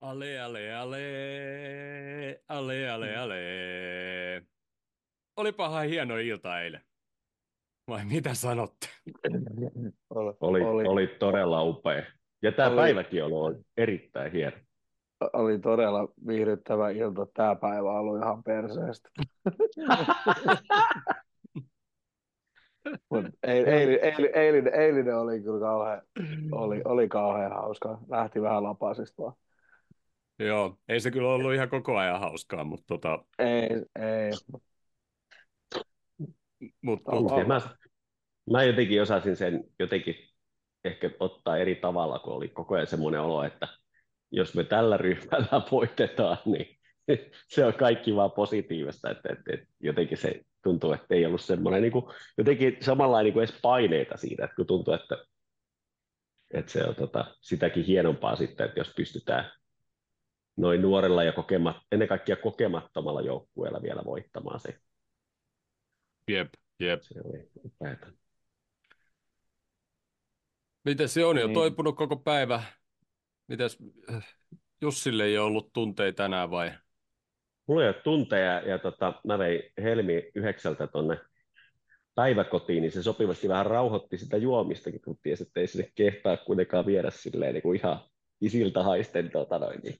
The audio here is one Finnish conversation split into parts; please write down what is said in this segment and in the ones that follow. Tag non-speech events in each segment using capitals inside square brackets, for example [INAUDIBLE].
Ale, ale, ale, ale, ale, ale. Olipahan hieno ilta eilen. Vai mitä sanotte? Oli, Oli, oli. oli todella upea. Ja tämä Oli. päiväkin on ollut erittäin hieno. oli todella viihdyttävä ilta. Tämä päivä on ollut ihan perseestä. Mut eil, eil, eil, eilinen, eilinen oli kyllä kauhean, oli, oli kauhean hauska. Lähti vähän lapasista vaan. Joo, ei se kyllä ollut ihan koko ajan hauskaa, mutta tota, Ei, ei. mut, mut, Ja mä, mä jotenkin osasin sen jotenkin ehkä ottaa eri tavalla, kun oli koko ajan semmoinen olo, että jos me tällä ryhmällä [LAUGHS] voitetaan, niin [LAUGHS] se on kaikki vaan positiivista, että, että, että jotenkin se tuntuu, että ei ollut semmoinen niin kuin, jotenkin samanlainen niin kuin edes paineita siitä, että kun tuntuu, että, että se on tota, sitäkin hienompaa sitten, että jos pystytään noin nuorella ja kokemat, ennen kaikkea kokemattomalla joukkueella vielä voittamaan se, jep, jep. se oli upeata. Miten se on jo Niin. toipunut koko päivä? Mitäs äh, Jussille ei ole ollut tunteita tänään vai? Mulla ei ole tunteja ja tota, mä vein Helmi yhdeksältä tonne päiväkotiin, niin se sopivasti vähän rauhoitti sitä juomistakin, kun tiesi, että ei sinne kehtaa kuitenkaan viedä silleen niin kuin ihan isiltä haisten tota noin, niin,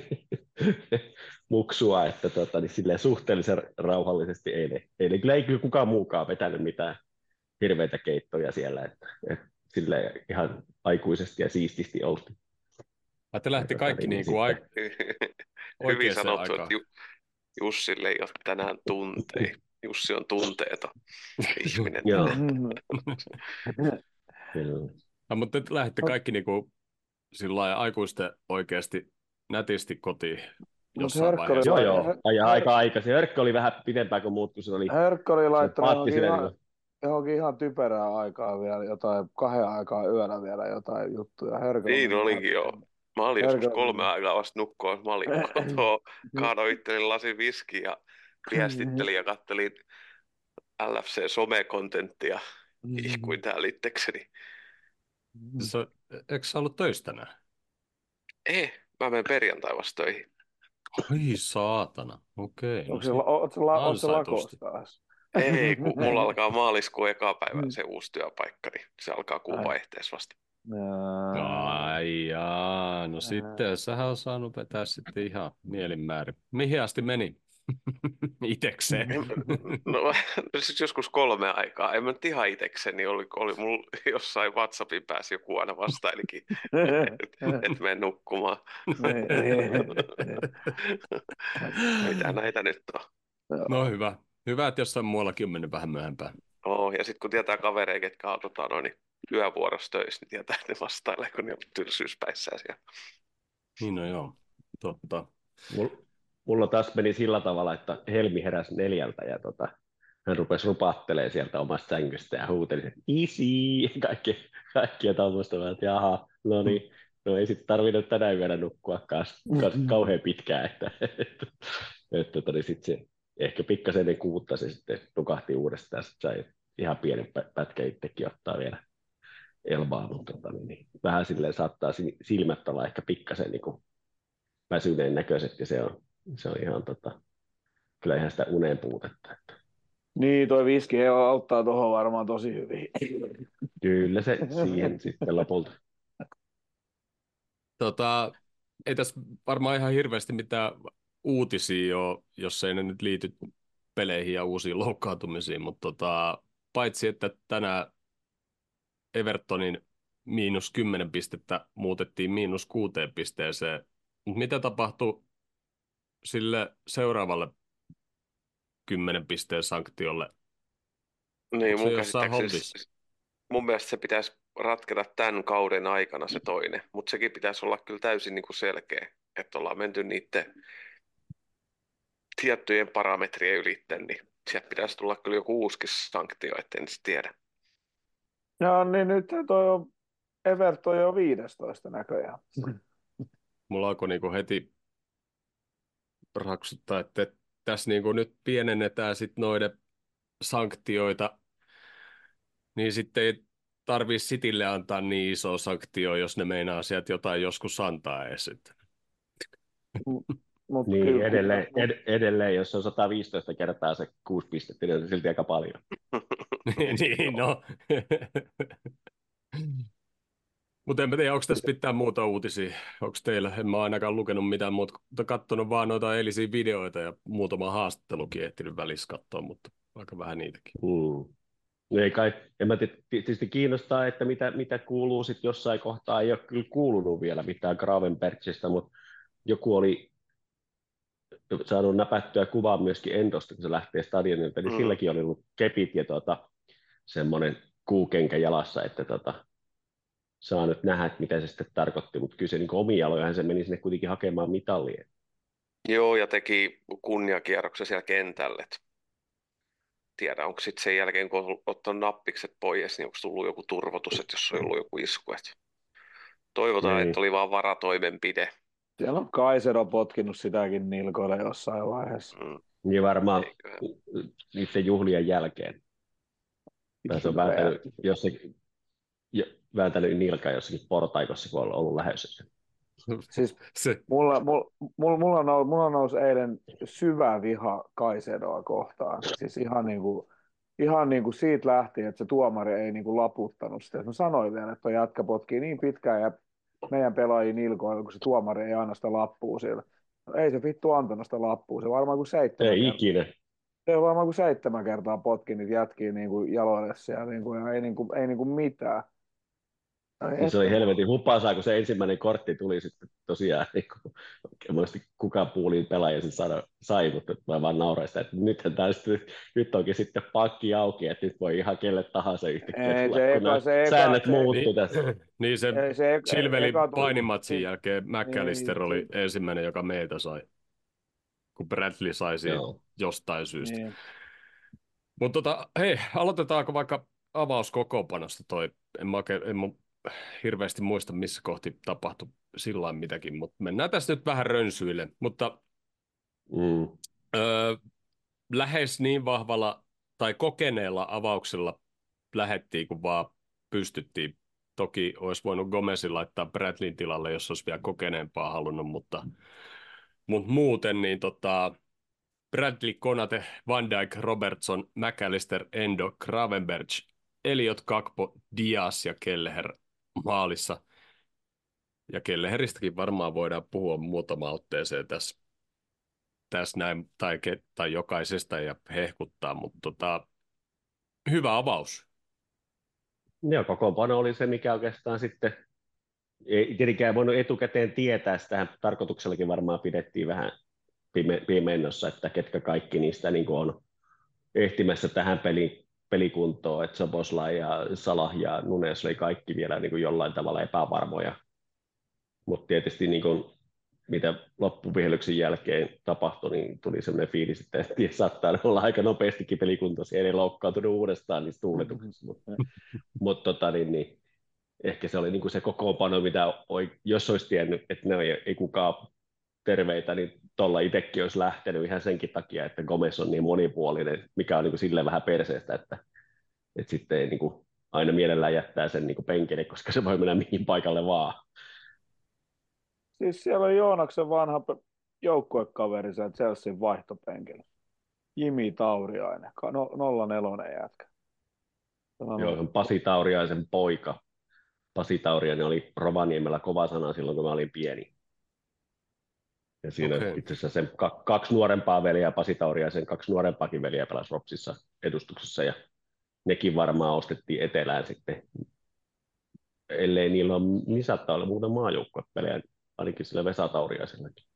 [LAUGHS] muksua, että tota, niin silleen suhteellisen rauhallisesti eilen, eilen kyllä ei kyllä kukaan muukaan vetänyt mitään hirveitä keittoja siellä, että, että silleen ihan aikuisesti ja siististi oltiin. Ai te lähti Ja kaikki niin kuin ai- [LAUGHS] Hyvin sanottu, aikaan. että Ju- Jussille ei ole tänään tunteja. Jussi on tunteeton [LAUGHS] ihminen. Joo, kyllä. Ja, mutta te lähditte kaikki niin kuin, sillä lailla aikuisten oikeasti nätisti kotiin jossain Herkka oli- vaiheessa. Joo, Joo, joo. Ja Hör- aika aikaisin. Hörkkö oli vähän pidempään kuin muut, kun se oli Herkka oli laittanut johonkin ihan, johonkin ihan typerää aikaa vielä, jotain kahden aikaa yöllä vielä jotain juttuja. Herkka Niin oli- olikin joo. Mä olin joskus kolme aikaa vasta nukkua, mä olin [LAUGHS] kotona, kaadoin itselleni lasin viskiä ja viestittelin ja kattelin LFC-somekontenttia, Mm. ihkuin täällä itsekseni. Se, eikö sä ollut töissä tänään? Ei, mä menen perjantai vasta töihin. Ai saatana, okei. Onko No, se, lakossa taas? Ei, [LAUGHS] kun mulla alkaa maaliskuun eka päivä Mm. se uusi työpaikka, niin se alkaa kuun Ai. vaihteessa vasta. Ai jaa, no sitten sähän on saanut vetää sitten ihan mielinmäärin. Mihin asti meni? [LAUGHS] Itekseen. No, no siis joskus kolme aikaa. En mä nyt ihan itekseni, oli, oli mulla jossain WhatsAppin päässä joku aina vastailikin, että et mene nukkumaan. [LAUGHS] Mitä näitä nyt on? No hyvä. Hyvä, että jossain muuallakin on mennyt vähän myöhempään. Oh, ja sitten kun tietää kavereja, ketkä on tota, noin, niin yövuorossa töissä, niin tietää, että ne vastailee, kun ne on tylsyyspäissään siellä. Niin no joo, totta. Mulla taas meni sillä tavalla, että Helmi heräsi neljältä ja tota, hän rupesi rupattelemaan sieltä omasta sängystä ja huuteli, että easy, kaikki, kaikkia tuommoista, Mä, että jaha, no niin, no ei sitten tarvinnut tänään vielä nukkua kas, kas, kauhean pitkään, että, että, että, että niin sit se ehkä pikkasen ennen kuutta se sitten nukahti uudestaan, sitten sai ihan pienen pä- pätkä itsekin ottaa vielä elvaa, mutta tota, niin, niin, vähän silleen saattaa si- silmät olla ehkä pikkasen niin kuin väsyneen näköiset ja se on, se on ihan tota, kyllä ihan sitä unen puutetta. Että niin, toi viski ei auttaa tuohon varmaan tosi hyvin. kyllä se [LAUGHS] siihen sitten lopulta. Tota, ei tässä varmaan ihan hirveästi mitään uutisia ole, jos ei ne nyt liity peleihin ja uusiin loukkaantumisiin, mutta tota, paitsi että tänään Evertonin miinus 10 pistettä muutettiin miinus kuuteen pisteeseen, mutta mitä tapahtui sille seuraavalle 10 pisteen sanktiolle? Niin, Onko se mun käsittääkseni, holdissa? mun mielestä se pitäisi ratketa tämän kauden aikana se toinen, mutta sekin pitäisi olla kyllä täysin niin kuin selkeä, että ollaan menty niiden tiettyjen parametrien ylitten, niin sieltä pitäisi tulla kyllä joku uusikin sanktio, että en tiedä. Ja niin nyt toi on Everton jo 15 näköjään. Mulla alkoi niinku heti raksuttaa, että tässä niinku nyt pienennetään sit noiden sanktioita, niin sitten ei tarvii Citylle antaa niin iso sanktio, jos ne meinaa sieltä jotain joskus antaa edes. Että Mut Niin, kyllä- edelleen, ed, edelleen, jos on 115 kertaa se kuusi pistettä, niin on se silti aika paljon. [LAUGHS] niin, no. [LAUGHS] Mutta en tiedä, onko tässä mitään muuta uutisia. Onko teillä? En mä ainakaan lukenut mitään muuta, mutta katsonut vaan noita eilisiä videoita ja muutama haastattelukin ehtinyt välissä katsoa, mutta aika vähän niitäkin. Hmm. No ei kai, en mä tietysti kiinnostaa, että mitä, mitä kuuluu sitten jossain kohtaa, ei ole kyllä kuulunut vielä mitään Gravenbergistä, mutta joku oli saanut näpättyä kuvaa myöskin Endosta, kun se lähtee stadionilta, niin Mm. silläkin oli ollut kepit ja tota, semmoinen kuukenkä jalassa, että tota, saa nyt nähdä, että mitä se sitten tarkoitti, mutta kyllä se niin omia alojahan se meni sinne kuitenkin hakemaan mitallia. Joo, ja teki kunniakierroksen siellä kentälle. Tiedä, onko sitten sen jälkeen, kun on ottanut nappikset pois, niin onko tullut joku turvotus, että jos on ollut joku isku. Et toivotaan, Niin. että oli vaan varatoimenpide. Siellä on Kaisero potkinut sitäkin nilkoille jossain vaiheessa. Mm. Niin varmaan Eiköhän. niiden juhlien jälkeen. Tai se on vääntänyt, jossakin, jo, vääntänyt nilkaa jossakin portaikossa, kun on ollut lähdössä. Siis Se, mulla, mulla, mulla, mulla, nous, mulla nousi eilen syvä viha Kaisedoa kohtaan. Siis ihan niin kuin, ihan niin kuin siitä lähtien, että se tuomari ei niin kuin laputtanut sitä. Mä sanoin vielä, että tuo jätkä potkii niin pitkään ja meidän pelaajia nilkoilla, kun se tuomari ei anna sitä lappua sille. No, ei se vittu antanut sitä lappua. Se varmaan kuin seitsemän Ei kertaa. ikinä. Se varmaan kuin seitsemän kertaa potki niitä jätkiä niin kuin jaloille siellä, niin kuin, ja ei, niin kuin, ei niin kuin mitään. Ja se oli helvetin hupaasaa, kun se ensimmäinen kortti tuli sitten tosiaan, niin kuin, monesti kuka puuliin pelaaja sen sano, sai, mutta mä vaan nauroin sitä, että nythän tää sitten, nyt onkin sitten pakki auki, että nyt voi ihan kelle tahansa yhtäkkiä Ei, tulla, se kun eka- se säännöt se- muuttu Niin. tässä. [CLEARS THROAT] niin se Ei, se, eka painimatsin niin. jälkeen McAllister Niin. oli ensimmäinen, joka meitä sai, kun Bradley sai Joo. jostain syystä. Niin. Mutta tota, hei, aloitetaanko vaikka avauskokoopanosta toi? En mä, oikein, en mä hirveästi muista, missä kohti tapahtui sillä mitäkin, mutta mennään tässä nyt vähän rönsyille. Mutta Mm. öö, lähes niin vahvalla tai kokeneella avauksella lähettiin, kun vaan pystyttiin. Toki olisi voinut Gomezin laittaa Bradleyn tilalle, jos olisi vielä kokeneempaa halunnut, mutta, mutta muuten niin tota, Bradley, Konate, Van Dijk, Robertson, McAllister, Endo, Gravenberg, Eliot, Kakpo, Diaz ja Kelleher maalissa. Ja Kelleheristäkin varmaan voidaan puhua muutama otteeseen tässä, tässä näin, tai, tai jokaisesta ja hehkuttaa, mutta tota, hyvä avaus. Joo, kokoonpano oli se, mikä oikeastaan sitten, ei tietenkään voinut etukäteen tietää, sitähän tarkoituksellakin varmaan pidettiin vähän pime, pimennossa, että ketkä kaikki niistä niin on ehtimässä tähän peli, pelikuntoon, että Sobosla ja Salah ja Nunes oli kaikki vielä niin kuin jollain tavalla epävarmoja, mutta tietysti niin kuin, mitä loppuvihelyksen jälkeen tapahtui, niin tuli sellainen fiilis, että saattaa olla aika nopeastikin pelikuntoisia, ei loukkaantunut uudestaan niistä tuuletuksista, mutta mutta tota, niin, niin, ehkä se oli niin kuin se kokoonpano, mitä oi, jos olisi tiennyt, että ne ei, ei kukaan terveitä, niin tuolla itsekin olisi lähtenyt ihan senkin takia, että Gomez on niin monipuolinen, mikä on niin kuin silleen vähän perseestä, että, että sitten ei niin kuin aina mielellään jättää sen niin kuin penkille, koska se voi mennä mihin paikalle vaan. Siis siellä on Joonaksen vanha joukkuekaveri sen Chelsean vaihtopenkillä. Jimi Tauriainen, no, 04 jätkä. Sano- Joo, se on Pasi Tauriaisen poika. Pasi Tauriainen oli Rovaniemellä kova sana silloin, kun mä olin pieni. Ja siinä okay. itse asiassa sen ka- kaksi nuorempaa veliä, Pasi Tauriaisen kaksi nuorempaakin veliä pelasi Ropsissa edustuksessa ja nekin varmaan ostettiin etelään sitten. Ellei niillä ole, niin saattaa olla muuten maajoukkuepelejä, ainakin sillä Vesa Tauriaisellakin.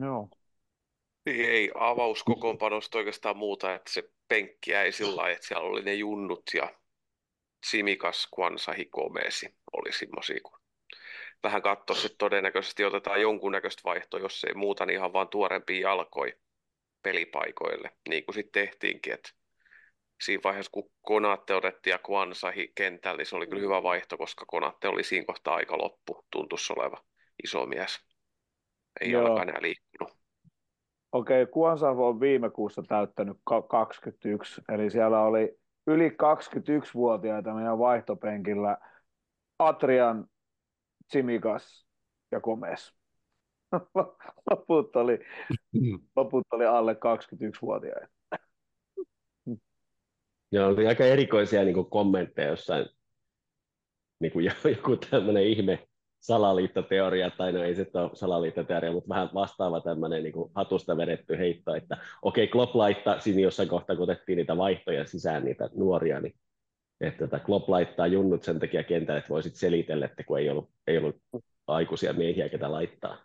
Joo. Niin ei avauskokoonpanosta oikeastaan muuta, että se penkki jäi sillä lailla, että siellä oli ne junnut ja Simikas, Kwansa, Hikomesi oli semmoisia, kun vähän katsoa, että todennäköisesti otetaan jonkunnäköistä vaihtoa, jos ei muuta, niin ihan vaan tuorempia jalkoja pelipaikoille, niin kuin sitten tehtiinkin, että siinä vaiheessa, kun Konate otettiin ja Kwansahi kentällä, niin se oli kyllä hyvä vaihto, koska Konate oli siinä kohtaa aika loppu, tuntuisi oleva iso mies. Ei Joo. jalka enää liikkunut. Okei, Kuansavo on viime kuussa täyttänyt ka- 21, eli siellä oli yli 21-vuotiaita meidän vaihtopenkillä Atrian, Tsimikas, ja komes. [LAUGHS] loput, oli, Mm. loput oli alle 21-vuotiaita. [LAUGHS] Ja oli aika erikoisia niin kuin kommentteja jossain, niin kuin [LAUGHS] joku tämmöinen ihme salaliittoteoria, tai no ei se ole salaliittoteoria, mutta vähän vastaava tämmöinen niin kuin hatusta vedetty heitto, että okei, okay, Klopp laittaa siinä jossain kohtaa, kun otettiin niitä vaihtoja sisään, niitä nuoria, niin että tota, Klopp laittaa junnut sen takia kentälle, että voisit selitellä, että kun ei ollut, ei ollut aikuisia miehiä, ketä laittaa.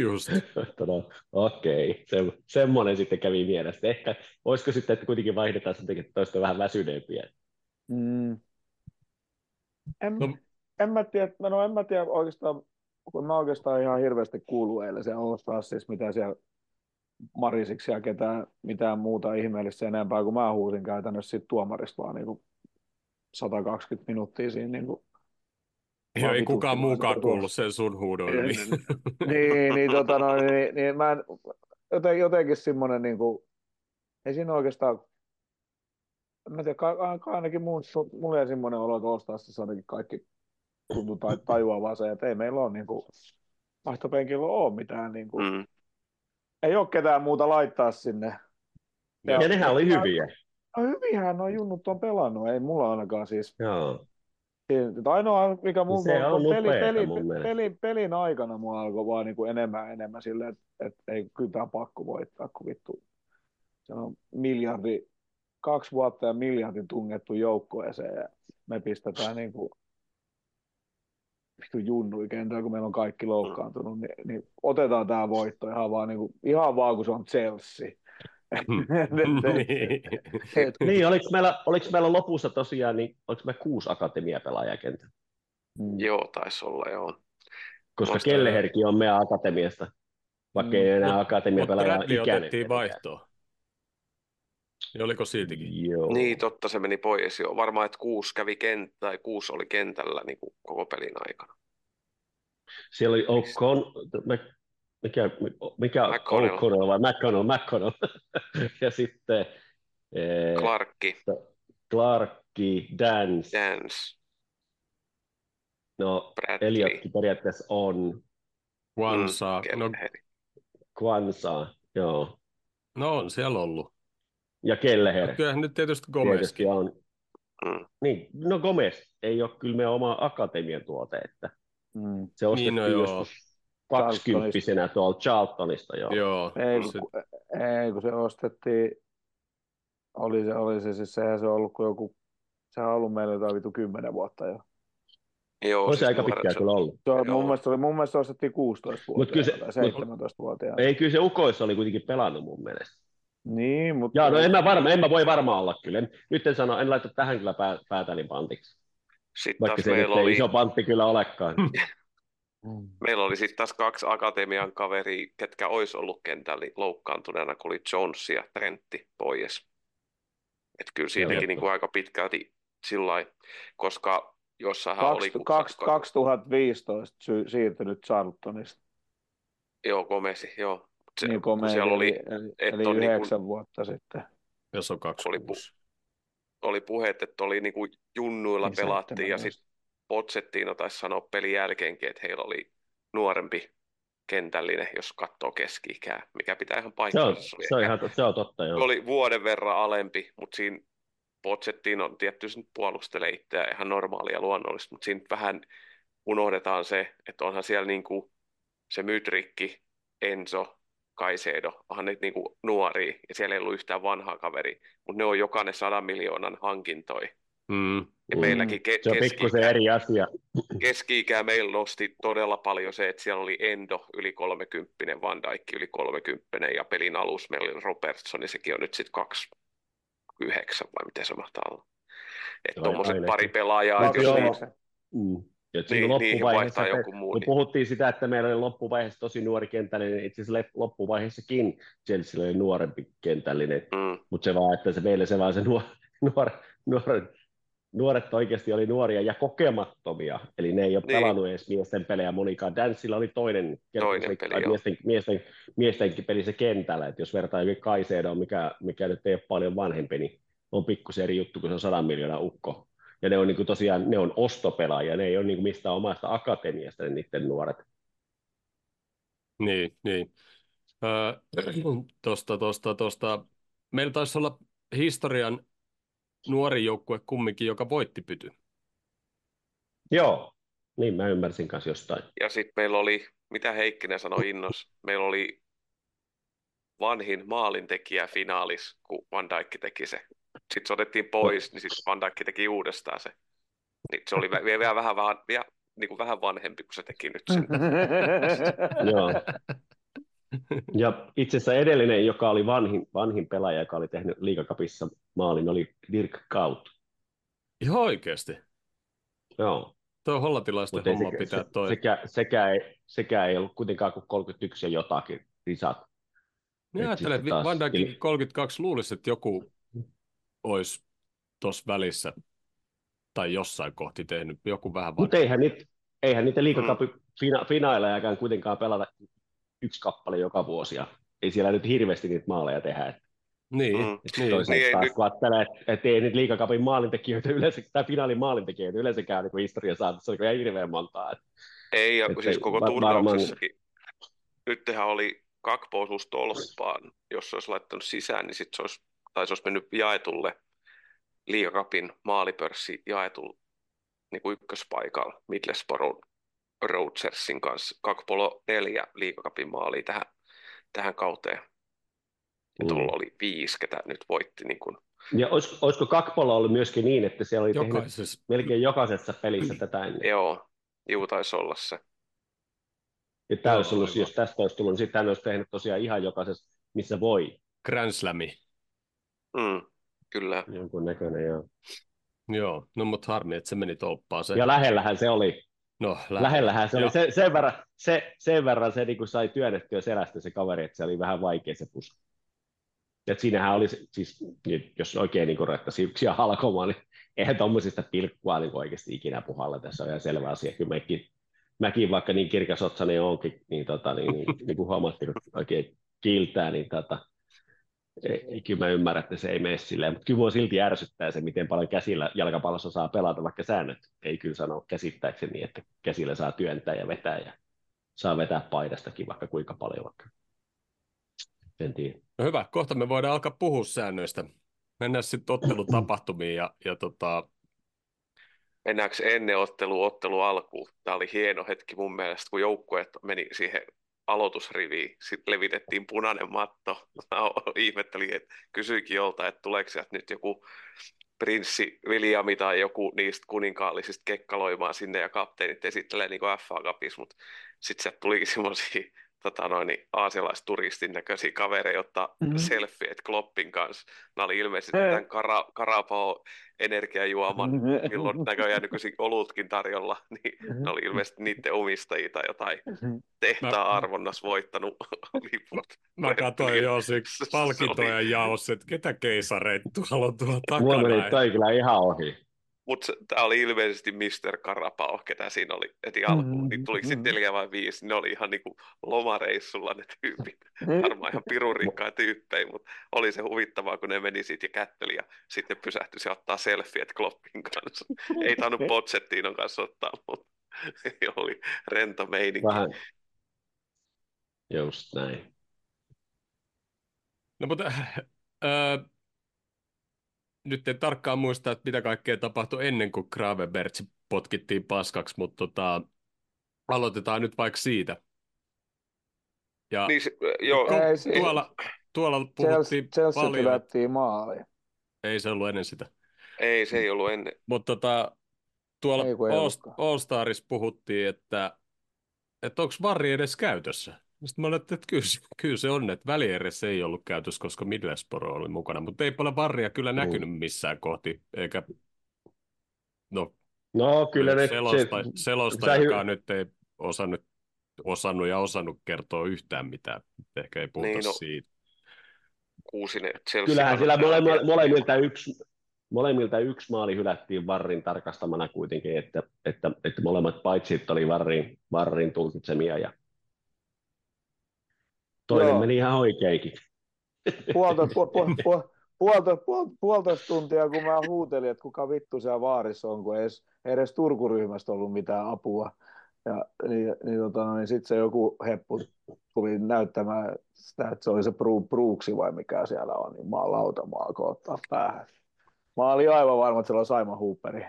Just. Että [LAUGHS] no, okei, se, semmoinen sitten kävi mielessä. Ehkä olisiko sitten, että kuitenkin vaihdetaan sen takia, että toista vähän väsyneempiä. Mm. En, No- en, mä tiedä, no en mä tiedä oikeastaan, kun mä oikeastaan ihan hirveästi kuulu eilen se All siis mitä siellä marisiksi ja ketään, mitään muuta ihmeellistä enempää, kun mä huusin käytännössä siitä tuomarista vaan niin kuin 120 minuuttia siinä niin kuin Ei, ei kukaan muukaan kuullut sen sun huudon yli. niin, niin, tota, no, niin, niin mä en, joten, jotenkin semmoinen, niin kuin, ei siinä oikeastaan, en mä tiedä, ka, ka, ainakin mun, mulla jäi semmoinen olo, että ostaa se jotenkin kaikki tuntuu tai tajua vaan se, että ei meillä ole niin kuin, vaihtopenkillä ole mitään, niin kuin, Mm. ei ole ketään muuta laittaa sinne. Ja, ja nehän oli hyviä. No hyvinhän nuo junnut on pelannut, ei mulla ainakaan siis. Joo. Siinä- Ainoa, mikä mun Se on peli, upeeta peli, mun peli, pelin aikana mua alkoi vaan niin kuin enemmän enemmän silleen, että, että ei kyllä tämä pakko voittaa, kun vittu. Se on miljardi, kaksi vuotta ja miljardin tungettu joukkueeseen ja me pistetään niin kuin vittu junnui kentällä, kun meillä on kaikki loukkaantunut, niin, niin otetaan tämä voitto ihan vaan, niin kuin, ihan vaan kun se on Chelsea. [LAUGHS] [LAUGHS] Niin. Et- Niin, oliko meillä, oliko meillä lopussa tosiaan, niin oliko me kuusi akatemiapelaajaa kentällä? Mm. Joo, taisi olla, joo. Koska Muista- Kelleherkin on meidän akatemiasta, vaikka ei Mm. enää akatemiapelaaja Bradley ikäinen. otettiin vaihtoon. Ja oliko siitäkin? Joo. Niin, totta, se meni pois jo. Varmaan, että kuusi kävi kent- tai kuusi oli kentällä niin kuin koko pelin aikana. Siellä oli O'Con... Mä- Mikä, mikä McConnell. O'Connell vai McConnell, McConnell. [LAUGHS] ja sitten eh, Clarkki, Clarkki, Dance, Dance, no Bradley, Eliotkin periaatteessa on, Kwanza. mm, No. Kwanza, joo, no on siellä ollut. ja Kelleher Kyllähän nyt tietysti tietysti Gomezkin. on. Mm. Niin, no Gomez ei ole kyllä meidän oma akatemian tuote, että Mm. se ostettiin Niin, no joo. joskus kaksikymppisenä tuolta Charltonista, joo. Joo. Ei, se- kun, ei, kun se ostettiin, oli se, oli se siis sehän se on ollut kuin joku, sehän on ollut meillä jotain vitu kymmenen vuotta jo. Joo, On se siis aika pitkään kyllä ollut. Se on, mun, mielestä oli, mun mielestä se ostettiin 16 Mut kyllä se- vuotta tai 17 vuotta. Ei, kyllä se Ukoissa oli kuitenkin pelannut mun mielestä. Niin, mutta... Jaa, no en mä, varma, en mä voi varmaan olla kyllä. En, nyt en sano, en laita tähän kyllä pää, päätäni pantiksi. Sitten Vaikka se meillä ei oli, iso pantti kyllä olekaan. [LAUGHS] Mm. meillä oli sitten taas kaksi akatemian kaveria, ketkä olisi ollut kentällä loukkaantuneena, kun oli Jones ja Trentti pois. Että kyllä siinäkin niin kuin aika pitkälti sillä koska jossainhan oli... Kaksi, kun- kaksi, 2015 sy- siirtynyt Charltonista. Joo, Gomesi, joo. Se, niin komea, siellä oli, eli, et eli on niinku- yhdeksän vuotta sitten. Jos on kaksi Oli kuusi. oli puheet, että oli niin kuin junnuilla Niin pelattiin ja 17. sitten Pochettino taisi sanoa pelin jälkeenkin, että heillä oli nuorempi kentällinen, jos katsoo keski-ikää, mikä pitää ihan on, paikkansa. Se oli se on, ihan, se on totta, joo. oli vuoden verran alempi, mutta siinä Pochettino tietysti nyt puolustelee itseään ihan normaalia luonnollista, mutta siinä vähän unohdetaan se, että onhan siellä niin kuin se Mydrikki, Enzo, Kaisedo, onhan niitä niin kuin nuoria ja siellä ei ollut yhtään vanhaa kaveri, mutta ne on jokainen sadan miljoonan hankintoja. Mm. Ja Mm. meilläkin ke- Se on pikkusen keski-ikä, eri asia. keski-ikää meillä nosti todella paljon se, että siellä oli Endo yli 30, Van Dijk yli 30 ja pelin alus meillä oli Robertson, niin sekin on nyt sitten 29 vai miten se mahtaa olla. Että tuommoiset pari pelaajaa, että jos joo. niitä, Mm. Ja niin, loppuvaiheessa, joku muu. kun Niin. puhuttiin sitä, että meillä oli loppuvaiheessa tosi nuori kentällinen, niin itse asiassa loppuvaiheessakin Chelsea oli nuorempi kentällinen, Mm, mutta se vaan, että se meille se vaan se nuor, nuor, nuor, nuoret oikeasti oli nuoria ja kokemattomia, eli ne ei ole Niin. pelannut edes miesten pelejä monikaan. Dansilla oli toinen, Toinen se- peli, miesten, miesten, miestenkin peli se kentällä, että jos vertaa jokin Kaisedoon, mikä, mikä nyt ei ole paljon vanhempi, niin on pikkusen eri juttu, kun se on 100 miljoonaa ukko. Ja ne on niin kuin tosiaan, ne on ostopelaajia, ne ei ole niin kuin mistään omasta akatemiasta ne niiden nuoret. Niin, niin. Öö, [CLEARS THROAT] tosta, tosta, tosta. Meillä taisi olla historian nuori joukkue kumminkin, joka voitti pyty. Joo, niin mä ymmärsin kanssa jostain. Ja sitten meillä oli, mitä Heikkinen sanoi innos, meillä oli vanhin maalintekijä finaalis, kun Van Dijk teki se. Sitten se otettiin pois, niin sitten Van Dijk teki uudestaan se. Niin se oli vielä vähän, vähän, vielä, niin kuin vähän vanhempi, kun se teki nyt sen. [LAUGHS] Joo. [LAUGHS] Ja itse asiassa edellinen, joka oli vanhin, vanhin pelaaja, joka oli tehnyt liikakapissa maalin, oli Dirk Kaut. Ihan oikeasti? Joo. Tuo hollantilaisten homma sekä, pitää toi. Sekä, sekä, ei, sekä ei ollut kuitenkaan kuin 31 ja jotakin risat. Minä ajattelen, että Van Dijkin 32 luulisi, että joku olisi tuossa välissä tai jossain kohti tehnyt joku vähän Mutta eihän, niitä, eihän niitä liikakapin mm. fina, finaalejakaan kuitenkaan pelata yksi kappale joka vuosi. Ja ei siellä nyt hirveästi niitä maaleja tehdä. Että niin, mm. niin. Toisaalta niin, taas, kun ajattelee, että, että ei niitä liikakapin maalintekijöitä [LAUGHS] yleensä, tai finaalin maalintekijöitä yleensäkään niin historia saatu, se on ihan hirveän montaa. Että, ei, ja siis koko turnauksessakin. Nythän oli kakpo tolppaan, jos olisi laittanut sisään, niin sitten se olisi, tai se olisi mennyt jaetulle liikakapin maalipörssi jaetulle niin kuin ykköspaikalla Middlesbrough Roadsersin kanssa. Kakpolo neljä liikakapin maalia tähän, tähän kauteen. Ja tuolla mm. oli viisi, ketä nyt voitti. Niin kun... Ja olis, olisiko Kakpola ollut myöskin niin, että siellä oli Jokaisessa. tehnyt melkein jokaisessa pelissä tätä ennen? Joo, juu taisi olla se. Ja tämä olisi ollut, jos tästä olisi tullut, niin sitten olisi tehnyt tosiaan ihan jokaisessa, missä voi. Grand Slami. Mm, kyllä. Jonkun näköinen, joo. Joo, no mutta harmi, että se meni tolppaan. Se. Ja lähellähän se oli. No, lähellä. lähellähän se oli. Se, sen, verran, se, sen verran se niin sai työnnettyä selästä se kaveri, että se oli vähän vaikea se puska. Ja siinähän oli, siis, niin jos oikein niin rettasi yksi ja halkomaan, niin eihän tuommoisista pilkkua niin oikeasti ikinä puhalla. Tässä on ihan selvä asia. Kyllä mäkin, mäkin vaikka niin kirkas otsani onkin, niin, tota, niin, niin, niin kuin huomattiin, että oikein kiiltää, niin tota, kyllä mä ymmärrän, että se ei mene silleen, mutta kyllä mua silti ärsyttää se, miten paljon käsillä jalkapallossa saa pelata, vaikka säännöt ei kyllä sano käsittääkseni, että käsillä saa työntää ja vetää ja saa vetää paidastakin vaikka kuinka paljon vaikka. En tiedä. No hyvä, kohta me voidaan alkaa puhua säännöistä. Mennään sitten ottelutapahtumiin ja, ja tota... Mennäänkö ennen ottelu, ottelu alkuun? Tämä oli hieno hetki mun mielestä, kun joukkueet meni siihen aloitusriviin, sitten levitettiin punainen matto. Mä ihmettelin, että kysyikin jolta, että tuleeko sieltä nyt joku prinssi Williami tai joku niistä kuninkaallisista kekkaloimaan sinne ja kapteenit esittelee niin kuin FA Cupissa, mutta sitten sieltä tulikin [LAUGHS] semmoisia tota noin, niin aasialaisturistin näköisiä kavereja ottaa mm-hmm. selfieet Kloppin kanssa. Nämä oli ilmeisesti tämän kara, Karapao energiajuoman, mm-hmm. milloin näköjään nykyisin olutkin tarjolla, [LAUGHS] niin mm-hmm. ne oli ilmeisesti niiden omistajia tai jotain mm-hmm. tehtaa arvonnas voittanut [LAUGHS] liput. Mä katsoin jo siksi [LAUGHS] palkintoja jaossa, että ketä keisareita tuolla on tuolla takana. Mulla meni toi kyllä ihan ohi. Mutta tämä oli ilmeisesti Mr. Carapao, ketä siinä oli heti alkuun. Mm-hmm. Niin tuliko sitten neljä vai viisi, ne oli ihan niinku lomareissulla ne tyypit. Mm-hmm. [LAUGHS] Varmaan ihan pirurikkaa tyyppejä, mutta oli se huvittavaa, kun ne meni siitä ja kätteli ja sitten pysähtyi ja ottaa selfieet Kloppin kanssa. [LAUGHS] Ei tainnut Potsettiinon kanssa ottaa, mutta [LAUGHS] oli rento meininki. Vähän. Just näin. No mutta äh, nyt en tarkkaan muista, että mitä kaikkea tapahtui ennen kuin Gravenberg potkittiin paskaksi, mutta tota, aloitetaan nyt vaikka siitä. Ja niin, joo. Ei, tuolla, tuolla puhuttiin Chelsea, paljon. Chelsea maali. Ei se ollut ennen sitä. Ei, se ei ollut ennen. Mutta tota, tuolla All, All Starissa puhuttiin, että, että onko varri edes käytössä. Sitten mä olin, että kyllä, kyllä se on, että välieressä ei ollut käytössä, koska Middlesbrough oli mukana, mutta ei paljon varria kyllä näkynyt missään kohti, eikä no, no kyllä ne, selosta, se, selostajakaan hy... nyt ei osannut, osannut ja osannut kertoa yhtään mitään, ehkä ei puhuta niin, no, siitä. Kuusinen, Kyllähän sillä molemmilta, molemmilta yksi, molemmilta yksi maali hylättiin Varrin tarkastamana kuitenkin, että, että, että molemmat paitsi oli Varrin, Varrin tulkitsemia ja Toinen Joo. meni ihan oikeinkin. Puolta, pu, pu, pu, puolta, puolta, puolitoista tuntia, kun mä huutelin, että kuka vittu siellä vaarissa on, kun ei edes, ei edes Turkuryhmästä ollut mitään apua. Ja niin, niin, tota, niin sitten se joku heppu tuli näyttämään sitä, että se oli se Bru, Bruuksi vai mikä siellä on, niin maa lauta maa ottaa päähän. Mä olin aivan varma, että siellä on Saima Hooperi.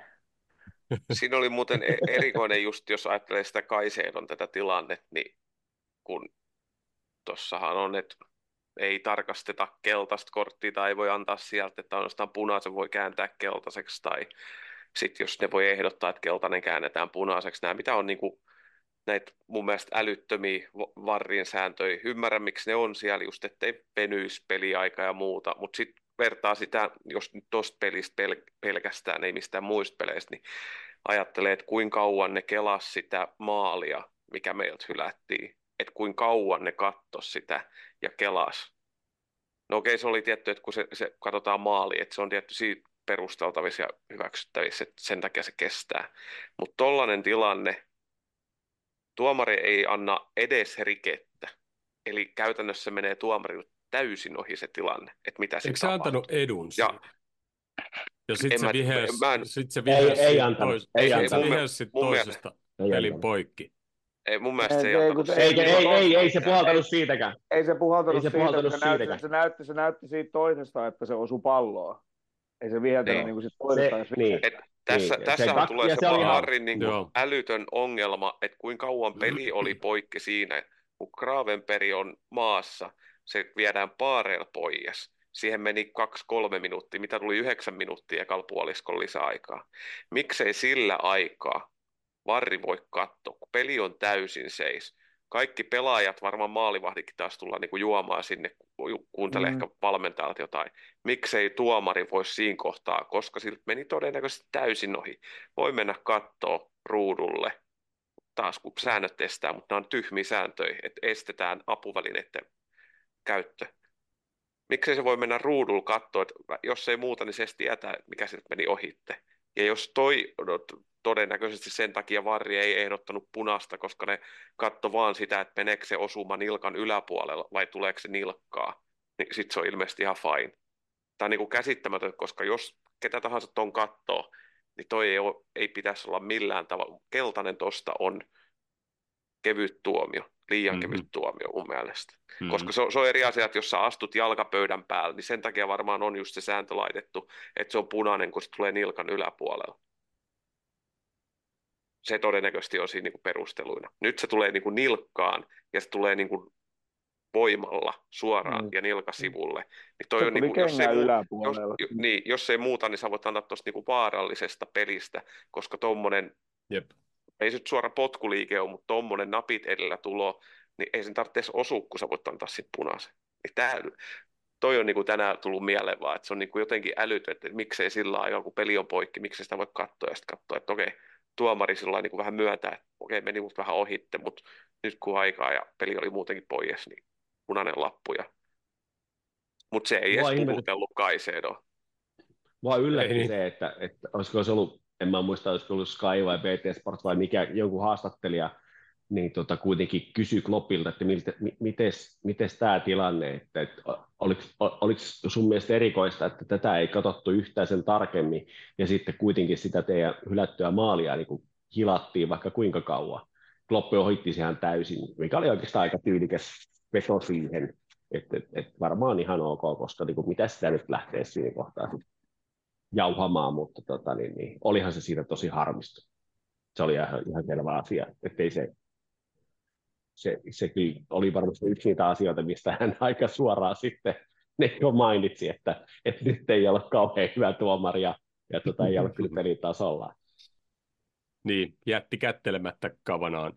Siinä oli muuten e- erikoinen just, jos ajattelee sitä Kaiseedon tätä tilannetta, niin kun tossahan on, että ei tarkasteta keltaista korttia tai ei voi antaa sieltä, että ainoastaan punaisen voi kääntää keltaiseksi tai sitten jos ne voi ehdottaa, että keltainen käännetään punaiseksi, nämä mitä on niin kuin näitä mun mielestä älyttömiä varrin sääntöjä. Ymmärrän, miksi ne on siellä just, ettei venyisi peliaika ja muuta, mutta sitten vertaa sitä, jos nyt tuosta pelistä pel- pelkästään, ei mistään muista peleistä, niin ajattelee, että kuinka kauan ne kelas sitä maalia, mikä meiltä hylättiin, että kuinka kauan ne katto sitä ja kelas. No okei, se oli tietty, että kun se, se katsotaan maali, että se on tietty siitä perusteltavissa ja hyväksyttävissä, että sen takia se kestää. Mutta tollainen tilanne, tuomari ei anna edes rikettä. Eli käytännössä menee tuomarin täysin ohi se tilanne, että mitä Eikö se antanut edun ja, ja sitten se vihes, sit se ei, ei antanut, tois, ei, antanut. Se sit toisesta ei pelin poikki. Ei, mun mielestä se ei, ei, antanut. Ei, ei, ei, ei, ei se puhaltanut siitäkään. Ei se puhaltanut, ei se puhaltanut siitä, siitäkään. Se näytti, se näytti siitä toisesta, että se osui palloa. Ei se viheltänyt niin, niin kuin sit toisesta. Se, niin. Et, tässä niin, tässä se tulee se, se Harrin niin älytön ongelma, että kuinka kauan peli oli poikki siinä, kun Gravenperi on maassa, se viedään paareilla pois. Siihen meni kaksi-kolme minuuttia, mitä tuli yhdeksän minuuttia ja kalpuoliskon lisäaikaa. Miksei sillä aikaa Varri voi katsoa, kun peli on täysin seis. Kaikki pelaajat, varmaan maalivahdikin taas tulla niin juomaan sinne, kuuntelee mm. ehkä valmentajalta jotain. Miksei tuomari voi siinä kohtaa, koska siltä meni todennäköisesti täysin ohi. Voi mennä katsoa ruudulle, taas kun säännöt estää, mutta nämä on tyhmiä sääntöjä, että estetään apuvälineiden käyttö. Miksei se voi mennä ruudulla katsoa, että jos ei muuta, niin se tietää, mikä sieltä meni ohitte. Ja jos toi, no, todennäköisesti sen takia Varri ei ehdottanut punasta, koska ne katto vaan sitä, että meneekö se osuma nilkan yläpuolella vai tuleeko se nilkkaa, niin sitten se on ilmeisesti ihan fine. Tämä on niin kuin käsittämätöntä, koska jos ketä tahansa ton kattoo, niin toi ei, ole, ei pitäisi olla millään tavalla. Keltainen tosta on kevyt tuomio, liian mm-hmm. kevyt tuomio mun mielestä. Mm-hmm. Koska se on, se on eri asia, että jos sä astut jalkapöydän päälle, niin sen takia varmaan on just se sääntö laitettu, että se on punainen, kun se tulee nilkan yläpuolella. Se todennäköisesti on siinä niin kuin perusteluina. Nyt se tulee niin kuin nilkkaan ja se tulee niin kuin voimalla suoraan mm. ja nilkasivulle. Niin toi se on niin kuin, jos, ei, jos, niin, jos ei muuta, niin sä voit antaa tuosta niin vaarallisesta pelistä, koska tuommoinen Jep ei se nyt suora potkuliike ole, mutta tuommoinen napit edellä tulo, niin ei sen tarvitse edes osua, kun sä voit antaa sitten punaisen. Niin tää, toi on niinku tänään tullut mieleen vaan, että se on niinku jotenkin älytö, että miksei sillä aikaa, kun peli on poikki, miksi sitä voi katsoa ja sitten katsoa, että okei, tuomari sillä niinku vähän myöntää, että okei, meni mut vähän ohitte, mutta nyt kun aikaa ja peli oli muutenkin pois, niin punainen lappu. Ja... Mutta se ei edes puhutellut Kaisedoa. Mua yllätti niin. se, että, että olisiko se ollut en mä muista, olisiko ollut Sky vai BT Sport vai mikä, joku haastattelija, niin tota, kuitenkin kysyi Kloppilta, että miltä, mites, mites tämä tilanne, että, että oliko, oliko sun mielestä erikoista, että tätä ei katsottu yhtään sen tarkemmin, ja sitten kuitenkin sitä teidän hylättyä maalia niin kuin hilattiin vaikka kuinka kauan. Kloppi ohitti ihan täysin, mikä oli oikeastaan aika tyylikäs veto siihen, että, että, että varmaan ihan ok, koska niin kuin, mitä sitä nyt lähtee siinä kohtaa jauhamaan, mutta tota, niin, niin, olihan se siitä tosi harmista. Se oli ihan, ihan selvä asia, ettei se, se, se kyllä oli varmasti yksi niitä asioita, mistä hän [LAUGHS] aika suoraan sitten ne jo mainitsi, että, että nyt ei ole kauhean hyvä tuomari ja, ja tota, ei ole kyllä [LAUGHS] pelitasolla. Niin, jätti kättelemättä Kavanaan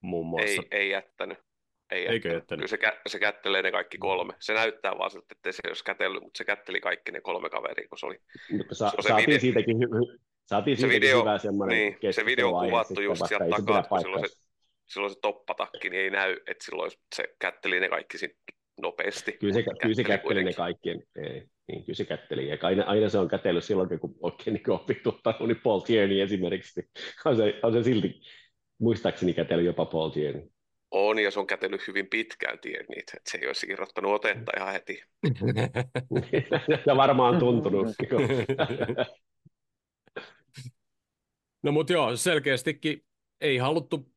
muun muassa. Ei, ei jättänyt. Ei Eikö jättänyt? Kyllä se, se kättelee ne kaikki kolme. Se näyttää vaan siltä, että se ei olisi kätellyt, mutta se kätteli kaikki ne kolme kaveria, kun se oli. Mutta sa- se saatiin video, siitäkin, hy- saatiin se siitäkin video, hyvä semmoinen niin, Se video on kuvattu just sieltä takaa, kun silloin se, silloin se toppatakki, niin ei näy, että silloin se kätteli ne kaikki sit nopeasti. Kyllä se, kyllä se kätteli ne kaikki. Ei, niin, kyllä se kätteli. Eikä aina, aina se on kätellyt silloin, kun oikein niin opittu niin Paul Tierney esimerkiksi. On se, on se silti muistaakseni kätellyt jopa Paul Tierney. On, ja se on kätellyt hyvin pitkään tien niitä, että se ei olisi irrottanut otetta ihan heti. [LAUGHS] ja varmaan tuntunut. [LAUGHS] no mutta joo, selkeästikin ei haluttu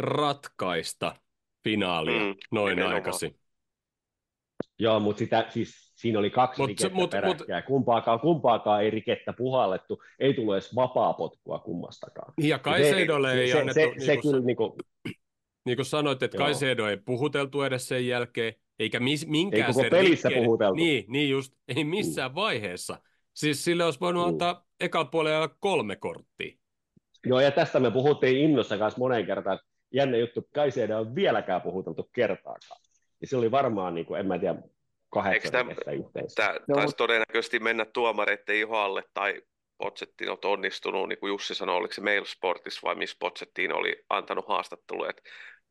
ratkaista finaalia Mm, noin nimenomaan. aikaisin. Joo, mutta sitä, siis siinä oli kaksi Mut mut, se- rikettä mut- peräkkäin. Kumpaakaan, kumpaakaan ei rikettä puhallettu. Ei tullut edes vapaa potkua kummastakaan. Ja Kaisedolle ei se, annettu, se, niin se, kuin, kyllä niin kuin, niin kuin sanoit, että. Kaisedo ei puhuteltu edes sen jälkeen, eikä mis, minkään Ei koko sen pelissä puhuteltu. Niin, niin just, ei missään vaiheessa. Siis sille olisi voinut Mm. antaa ekalla puolella kolme korttia. Joo, ja tästä me puhuttiin innossa kanssa moneen kertaan, että jännä juttu, Kaisedo on vieläkään puhuteltu kertaakaan. Ja se oli varmaan, niin kuin, en mä tiedä, kahdeksan tämä- rikettä yhteensä. Tämä Joo, taisi mut- todennäköisesti mennä tuomareiden ihoalle tai Potsettiin on onnistunut, niin kuin Jussi sanoi, oliko se Mail Sportissa vai missä Potsettiin oli antanut haastatteluja että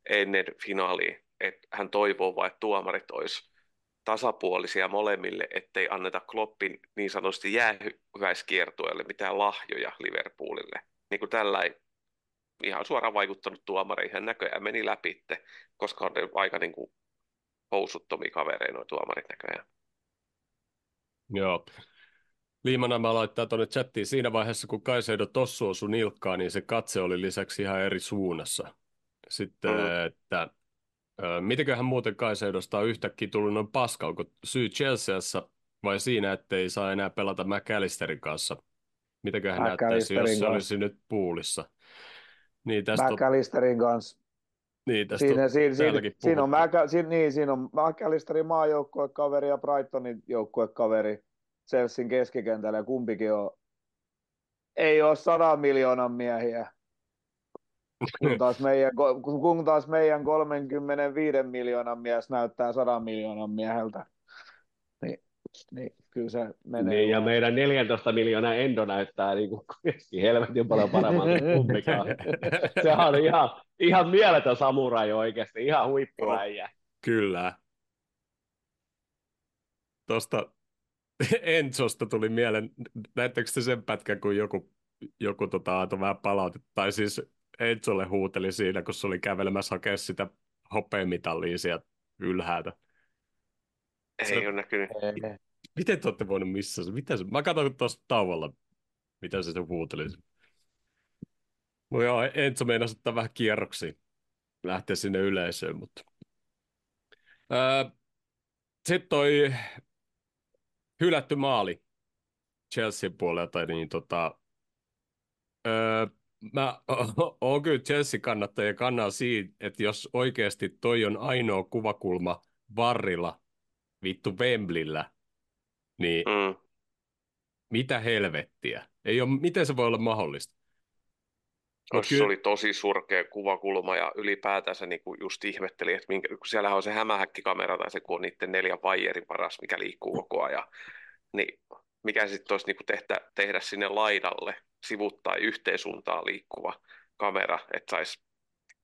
ennen finaalia, että hän toivoo vain, että tuomarit olisi tasapuolisia molemmille, ettei anneta Kloppin niin sanotusti jäähyväiskiertueelle mitään lahjoja Liverpoolille. Niin kuin tällä ihan suoraan vaikuttanut tuomareihin, hän näköjään meni läpi, koska on aika niin kuin housuttomia kavereita nuo tuomarit näköjään. Joo. Liimanama laittaa tuonne chattiin siinä vaiheessa, kun Kaisedo tossu osui nilkkaan, niin se katse oli lisäksi ihan eri suunnassa. Sitten, Mm. että mitenköhän muuten Kaisedosta on yhtäkkiä tullut noin paska, onko syy Chelseassa vai siinä, ettei saa enää pelata McAllisterin kanssa? Mitäköhän näyttäisi, jos se olisi nyt puulissa? Niin tästä McAllisterin kanssa. niin, tästä Siinä, on siinä, siinä, siinä, on. Maca, siinä, niin, siinä on McAllisterin maajoukkuekaveri ja Brightonin joukkuekaveri Chelsean keskikentällä ja kumpikin on, ei ole sadan miljoonan miehiä. Kun taas, meidän, kun taas meidän 35 miljoonan mies näyttää 100 miljoonan mieheltä. Niin, niin kyllä se menee. Niin, ja meidän 14 miljoonaa endo näyttää niin kuin [LAUGHS] helvetin paljon paremmalta kuin kumpikaan. [LAUGHS] Se on ihan, ihan mieletön samurai oikeasti, ihan huippuäijä. Kyllä. Tuosta [LAUGHS] Enzosta tuli mieleen, näettekö te sen pätkän, kun joku, joku tota, antoi vähän palautetta, tai siis Enzolle huuteli siinä, kun se oli kävelemässä hakea sitä hopeamitalia sieltä ylhäältä. Ei Se- ole näkynyt. Ei. Miten te olette voinut missä se? Mitä se? Mä katsoin tuossa tauolla, mitä se, huuteli. No joo, Enzo meinasi ottaa vähän kierroksia, lähteä sinne yleisöön, mutta... Öö, Sitten toi hylätty maali Chelsean puolelta, niin tota... Öö, mä [LAUGHS] oon kyllä Chelsea-kannattaja kannan siinä, että jos oikeasti toi on ainoa kuvakulma varrilla, vittu Wembleyllä, niin Mm. mitä helvettiä? Ei ole, miten se voi olla mahdollista? Tuossa kyllä- oli tosi surkea kuvakulma ja ylipäätänsä niin kuin just ihmetteli, että minkä, kun siellähän on se hämähäkkikamera tai se, kun on niiden neljän vaijerin paras, mikä liikkuu koko ajan, niin mikä sitten olisi niin kuin tehtä, tehdä sinne laidalle sivuttain yhteen suuntaan liikkuva kamera, että saisi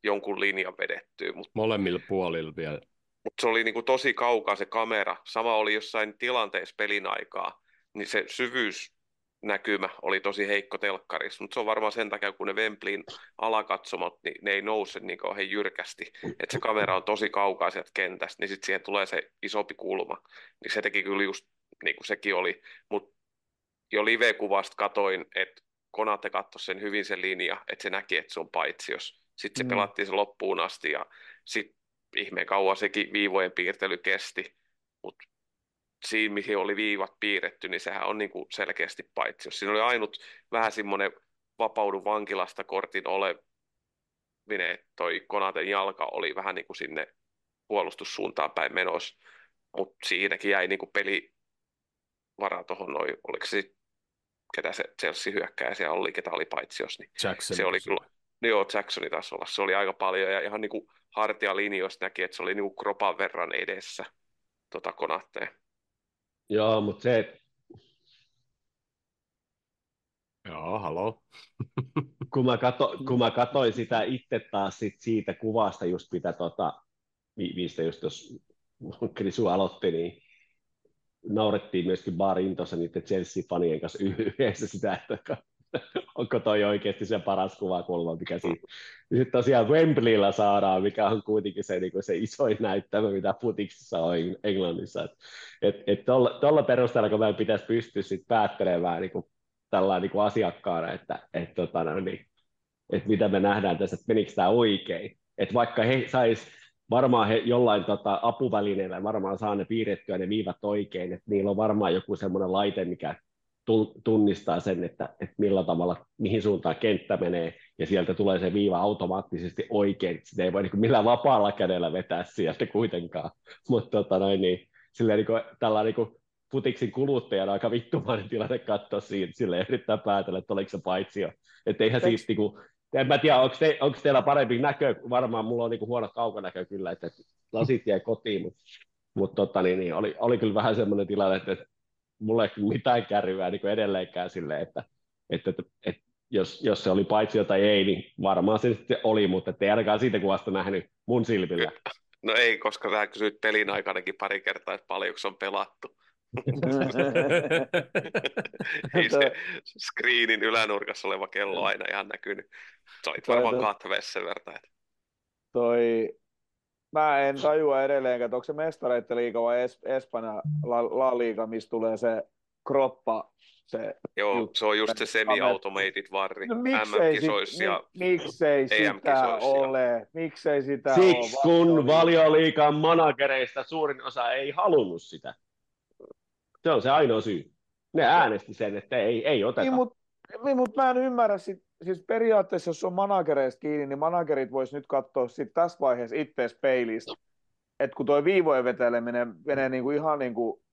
jonkun linjan vedettyä, mutta Molemmilla puolilla vielä. mutta se oli niin kuin tosi kaukaa se kamera. Sama oli jossain tilanteessa pelin aikaa, niin se syvyysnäkymä oli tosi heikko telkkarissa, mutta se on varmaan sen takia, kun ne Wembleyn alakatsomot, niin ne ei nouse niin kauhean jyrkästi, että se kamera on tosi kaukaa sieltä kentästä, niin sitten siihen tulee se isompi kulma. Niin se teki kyllä just niin kuin sekin oli, mutta jo live-kuvasta katoin, että Konate katsoi sen hyvin sen linja, että se näki, että se on paitsiossa. Sitten se Mm. pelattiin se loppuun asti ja sitten ihmeen kauan sekin viivojen piirtely kesti, mutta siinä, mihin oli viivat piirretty, niin sehän on niinku selkeästi paitsi. Jos siinä oli ainut vähän semmoinen vapaudu vankilasta kortin olevinen, että toi Konaten jalka oli vähän niin kuin sinne puolustussuuntaan päin menossa, mutta siinäkin jäi niinku peli varaa tuohon noin, oliko se ketä se Chelsea hyökkääjä siellä oli, ketä oli paitsiossa, niin Jackson. se oli kyllä, no joo, Jacksoni taisi olla, se oli aika paljon ja ihan niin kuin hartialinjoista näki, että se oli niin kuin kropan verran edessä tota konatteen. Joo, mutta se, Joo, haloo. [LAUGHS] kun mä, kato, kun mä katoin sitä itse taas sit siitä kuvasta, just mitä tota, mi- mistä just jos Krisu aloitti, niin naurettiin myöskin barin tuossa niiden Chelsea-fanien kanssa yhdessä sitä, että [LAUGHS] onko toi oikeasti se paras kuvakulma, mikä siinä. Sitten tosiaan Wembleyllä saadaan, mikä on kuitenkin se, niin se isoin näyttämö, mitä putiksissa on Eng- Englannissa. Et, et tuolla, perusteella, kun meidän pitäisi pystyä sit päättelemään niin kuin, tällä niin kuin asiakkaana, että et, tota, no, niin, että mitä me nähdään tässä, että menikö tämä oikein. Että vaikka he sais varmaan he jollain tota, apuvälineellä varmaan saa ne piirrettyä ne viivat oikein, että niillä on varmaan joku semmoinen laite, mikä tunnistaa sen, että, että millä tavalla, mihin suuntaan kenttä menee, ja sieltä tulee se viiva automaattisesti oikein, sitä ei voi niin millään vapaalla kädellä vetää sieltä kuitenkaan, [LAUGHS] mutta tota noin, niin, silleen, niin kuin, tällä niin kuin, futiksin kuluttajana aika vittumainen tilanne katsoa siitä, sille yrittää päätellä, että oliko se paitsio. Että eihän siitä, niin kuin, en mä tiedä, onko, te, onko teillä parempi näkö, varmaan mulla on niin huono kaukonäkö kyllä, että, lasit jäi kotiin, mutta, mutta tota, niin, niin, oli, oli kyllä vähän semmoinen tilanne, että, että mulla ei mitään kärryä niin edelleenkään silleen, että, että, että, että jos, jos se oli paitsi tai ei, niin varmaan se sitten oli, mutta ei ainakaan siitä kuvasta nähnyt mun silmillä. No ei, koska sä kysyit pelin aikanakin pari kertaa, että paljonko se on pelattu. Ei se screenin ylänurkassa oleva kello aina ihan näkynyt. Sä olit varmaan katveessa sen verran. Toi, mä en tajua edelleenkään, että onko se mestareiden liiga vai es, Espanja La, La Liga, missä tulee se kroppa se Joo, juttu. se on just se semi-automated varri no, MM-kisoissa ja mi, miksei sitä ole? Miksei sitä Siksi ole? kun valioliikan managereista suurin osa ei halunnut sitä. Se on se ainoa syy. Ne äänesti sen, että ei, ei oteta. Niin, mutta niin, mut mä en ymmärrä, sit, siis periaatteessa jos on managereista kiinni, niin managerit vois nyt katsoa sit tässä vaiheessa itse peilistä. Että kun tuo viivojen veteleminen menee niinku ihan niin kuin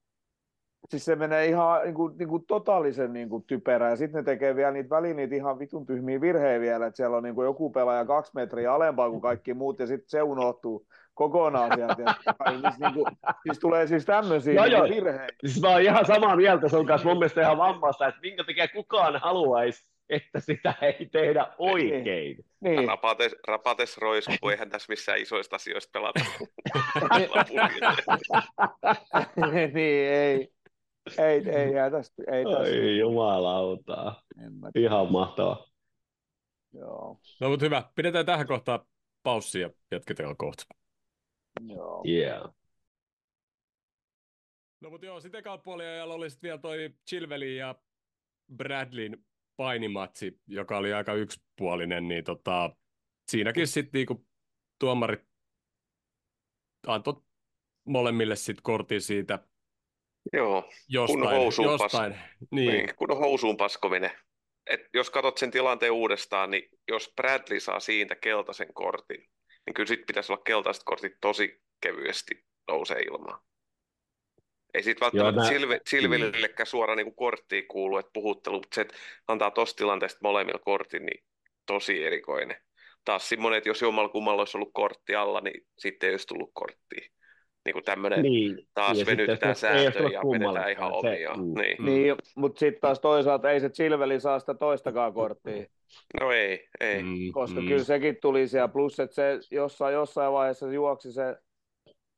siis se menee ihan niin kuin, niin kuin totaalisen niin kuin typerä, ja sitten ne tekee vielä niitä väliin niitä ihan vitun tyhmiä virheitä vielä, että siellä on niin kuin joku pelaaja kaksi metriä alempaa kuin kaikki muut, ja sitten se unohtuu kokonaan sieltä. Ja, siis, niin kuin, siis tulee siis tämmöisiä joo, niin virheitä. Siis mä oon ihan samaa mieltä sun kanssa mun mielestä ihan vammasta, että minkä takia kukaan haluaisi, että sitä ei tehdä oikein. Niin. niin. Rapates, rapates roiskuu, eihän tässä missään isoista asioista pelata. [LAUGHS] niin, ei. Ei, ei jää tästä. Ei tästä. Ai jumalauta. Ihan mahtavaa. Joo. No mutta hyvä. Pidetään tähän kohtaan paussi ja jatketaan kohta. Joo. Yeah. No mutta joo, sitten puoliajalla oli sitten vielä toi Chilvelin ja Bradlin painimatsi, joka oli aika yksipuolinen, niin tota, siinäkin sitten niinku tuomarit antoi molemmille sitten kortin siitä Joo, jostain, kun housuun, jostain. Pas... Niin. Niin, kun housuun paskominen. Et jos katsot sen tilanteen uudestaan, niin jos Bradley saa siitä keltaisen kortin, niin kyllä sitten pitäisi olla keltaiset kortit tosi kevyesti nousee ilmaan. Ei siitä välttämättä Silvi, Silvillekään mm. suoraan niin korttiin kuulu, että puhuttelu, mutta se, että antaa tuosta tilanteesta molemmilla kortin, niin tosi erikoinen. Taas semmoinen, että jos jommalla kummalla olisi ollut kortti alla, niin sitten ei olisi tullut korttia niin kuin tämmöinen niin. taas ja venytetään sääntöjä ja vedetään ihan omia. Mm. Niin, mm. niin mutta sitten taas toisaalta ei se Silveli saa sitä toistakaan korttia. No ei, ei. Mm, Koska mm. kyllä sekin tuli siellä, plus että se jossain, jossain vaiheessa juoksi se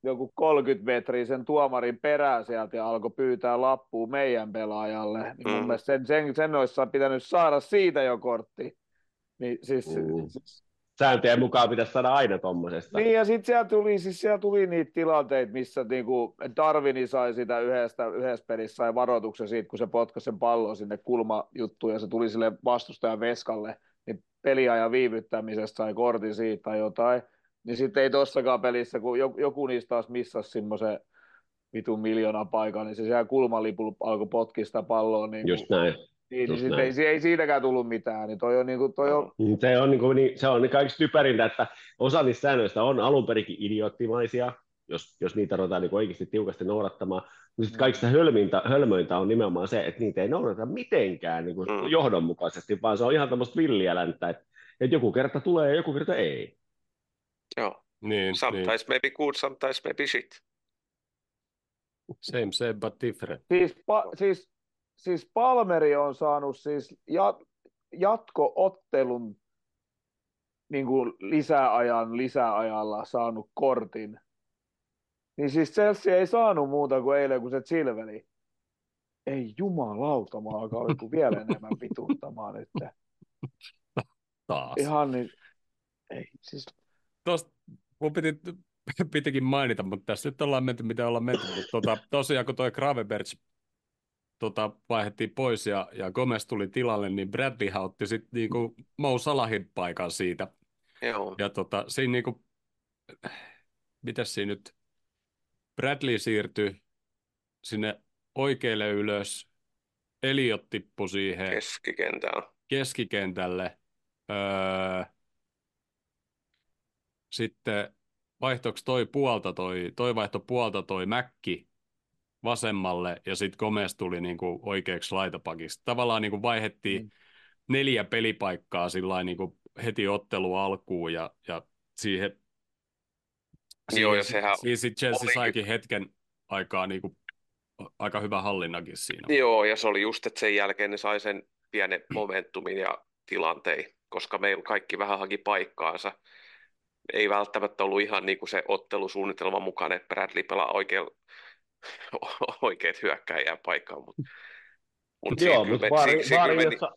joku 30 metriä sen tuomarin perään sieltä ja alkoi pyytää lappua meidän pelaajalle. Niin mun mm. mielestä sen, sen, sen olisi pitänyt saada siitä jo kortti. Niin siis, mm. siis sääntöjen mukaan pitäisi saada aina tuommoisesta. Niin, ja sitten siellä tuli, siis siellä tuli niitä tilanteita, missä niinku Darwini sai sitä yhdestä, yhdessä pelissä sai varoituksen siitä, kun se potkasi sen pallon sinne kulmajuttuun, ja se tuli sille vastustajan veskalle, niin peliajan viivyttämisestä sai kortin siitä tai jotain. Niin sitten ei tossakaan pelissä, kun joku niistä taas missasi semmoisen vitun miljoona paikan, niin se siellä kulmalipulla alkoi potkista palloa. Niin Just näin niin, niin ei, ei siitäkään tullut mitään. Niin toi on, niin kuin, toi on... Mm, se on, niin kuin, niin, se on niin kaikista typerintä, että osa niistä säännöistä on alun perinkin idioottimaisia, jos, jos niitä ruvetaan niin oikeasti tiukasti noudattamaan. Mutta sitten mm. kaikista hölmintä, hölmöintä on nimenomaan se, että niitä ei noudata mitenkään niin kuin mm. johdonmukaisesti, vaan se on ihan tämmöistä villiä länttä, että, että joku kerta tulee ja joku kerta ei. Joo. Niin, sometimes niin. maybe good, sometimes maybe shit. Same, same, but different. Siis, pa, siis siis Palmeri on saanut siis jat, jatkoottelun niin kuin lisäajan lisäajalla saanut kortin. Niin siis Chelsea ei saanut muuta kuin eilen, kun se Silveli. Ei jumalauta, mä alkaa vielä enemmän pituuttamaan nyt. Taas. Ihan niin, ei siis. Tuosta mun piti, pitikin mainita, mutta tässä nyt ollaan menty, mitä ollaan menty. Mutta tota, tosiaan kun toi Gravenbergs tota, vaihdettiin pois ja, ja Gomez tuli tilalle, niin Bradley otti sitten niinku Mo Salahin paikan siitä. Joo. Ja tota, siinä niinku, mitäs siinä nyt, Bradley siirtyi sinne oikealle ylös, Eliot tippui siihen Keskikentällä. keskikentälle. Öö, sitten vaihtoksi toi puolta, toi, toi vaihto puolta toi Mäkki vasemmalle ja sitten Gomez tuli niinku oikeaksi laitapakista. Tavallaan niinku vaihettiin Mm. neljä pelipaikkaa sillä niinku heti ottelu alkuun ja, ja siihen, Joo, ja siihen, sehän siihen sit Chelsea olikin- saikin hetken aikaa niinku, aika hyvä hallinnakin siinä. Joo, ja se oli just, että sen jälkeen ne sai sen pienen momentumin ja tilanteen, koska meillä kaikki vähän haki paikkaansa. Ei välttämättä ollut ihan niin kuin se ottelusuunnitelman mukaan, että Bradley pelaa oikein, oikeat hyökkäjää paikkaan, mutta mut Joo, siinä, mutta kyllä, me, vaari, siinä, kyllä meni, jossa,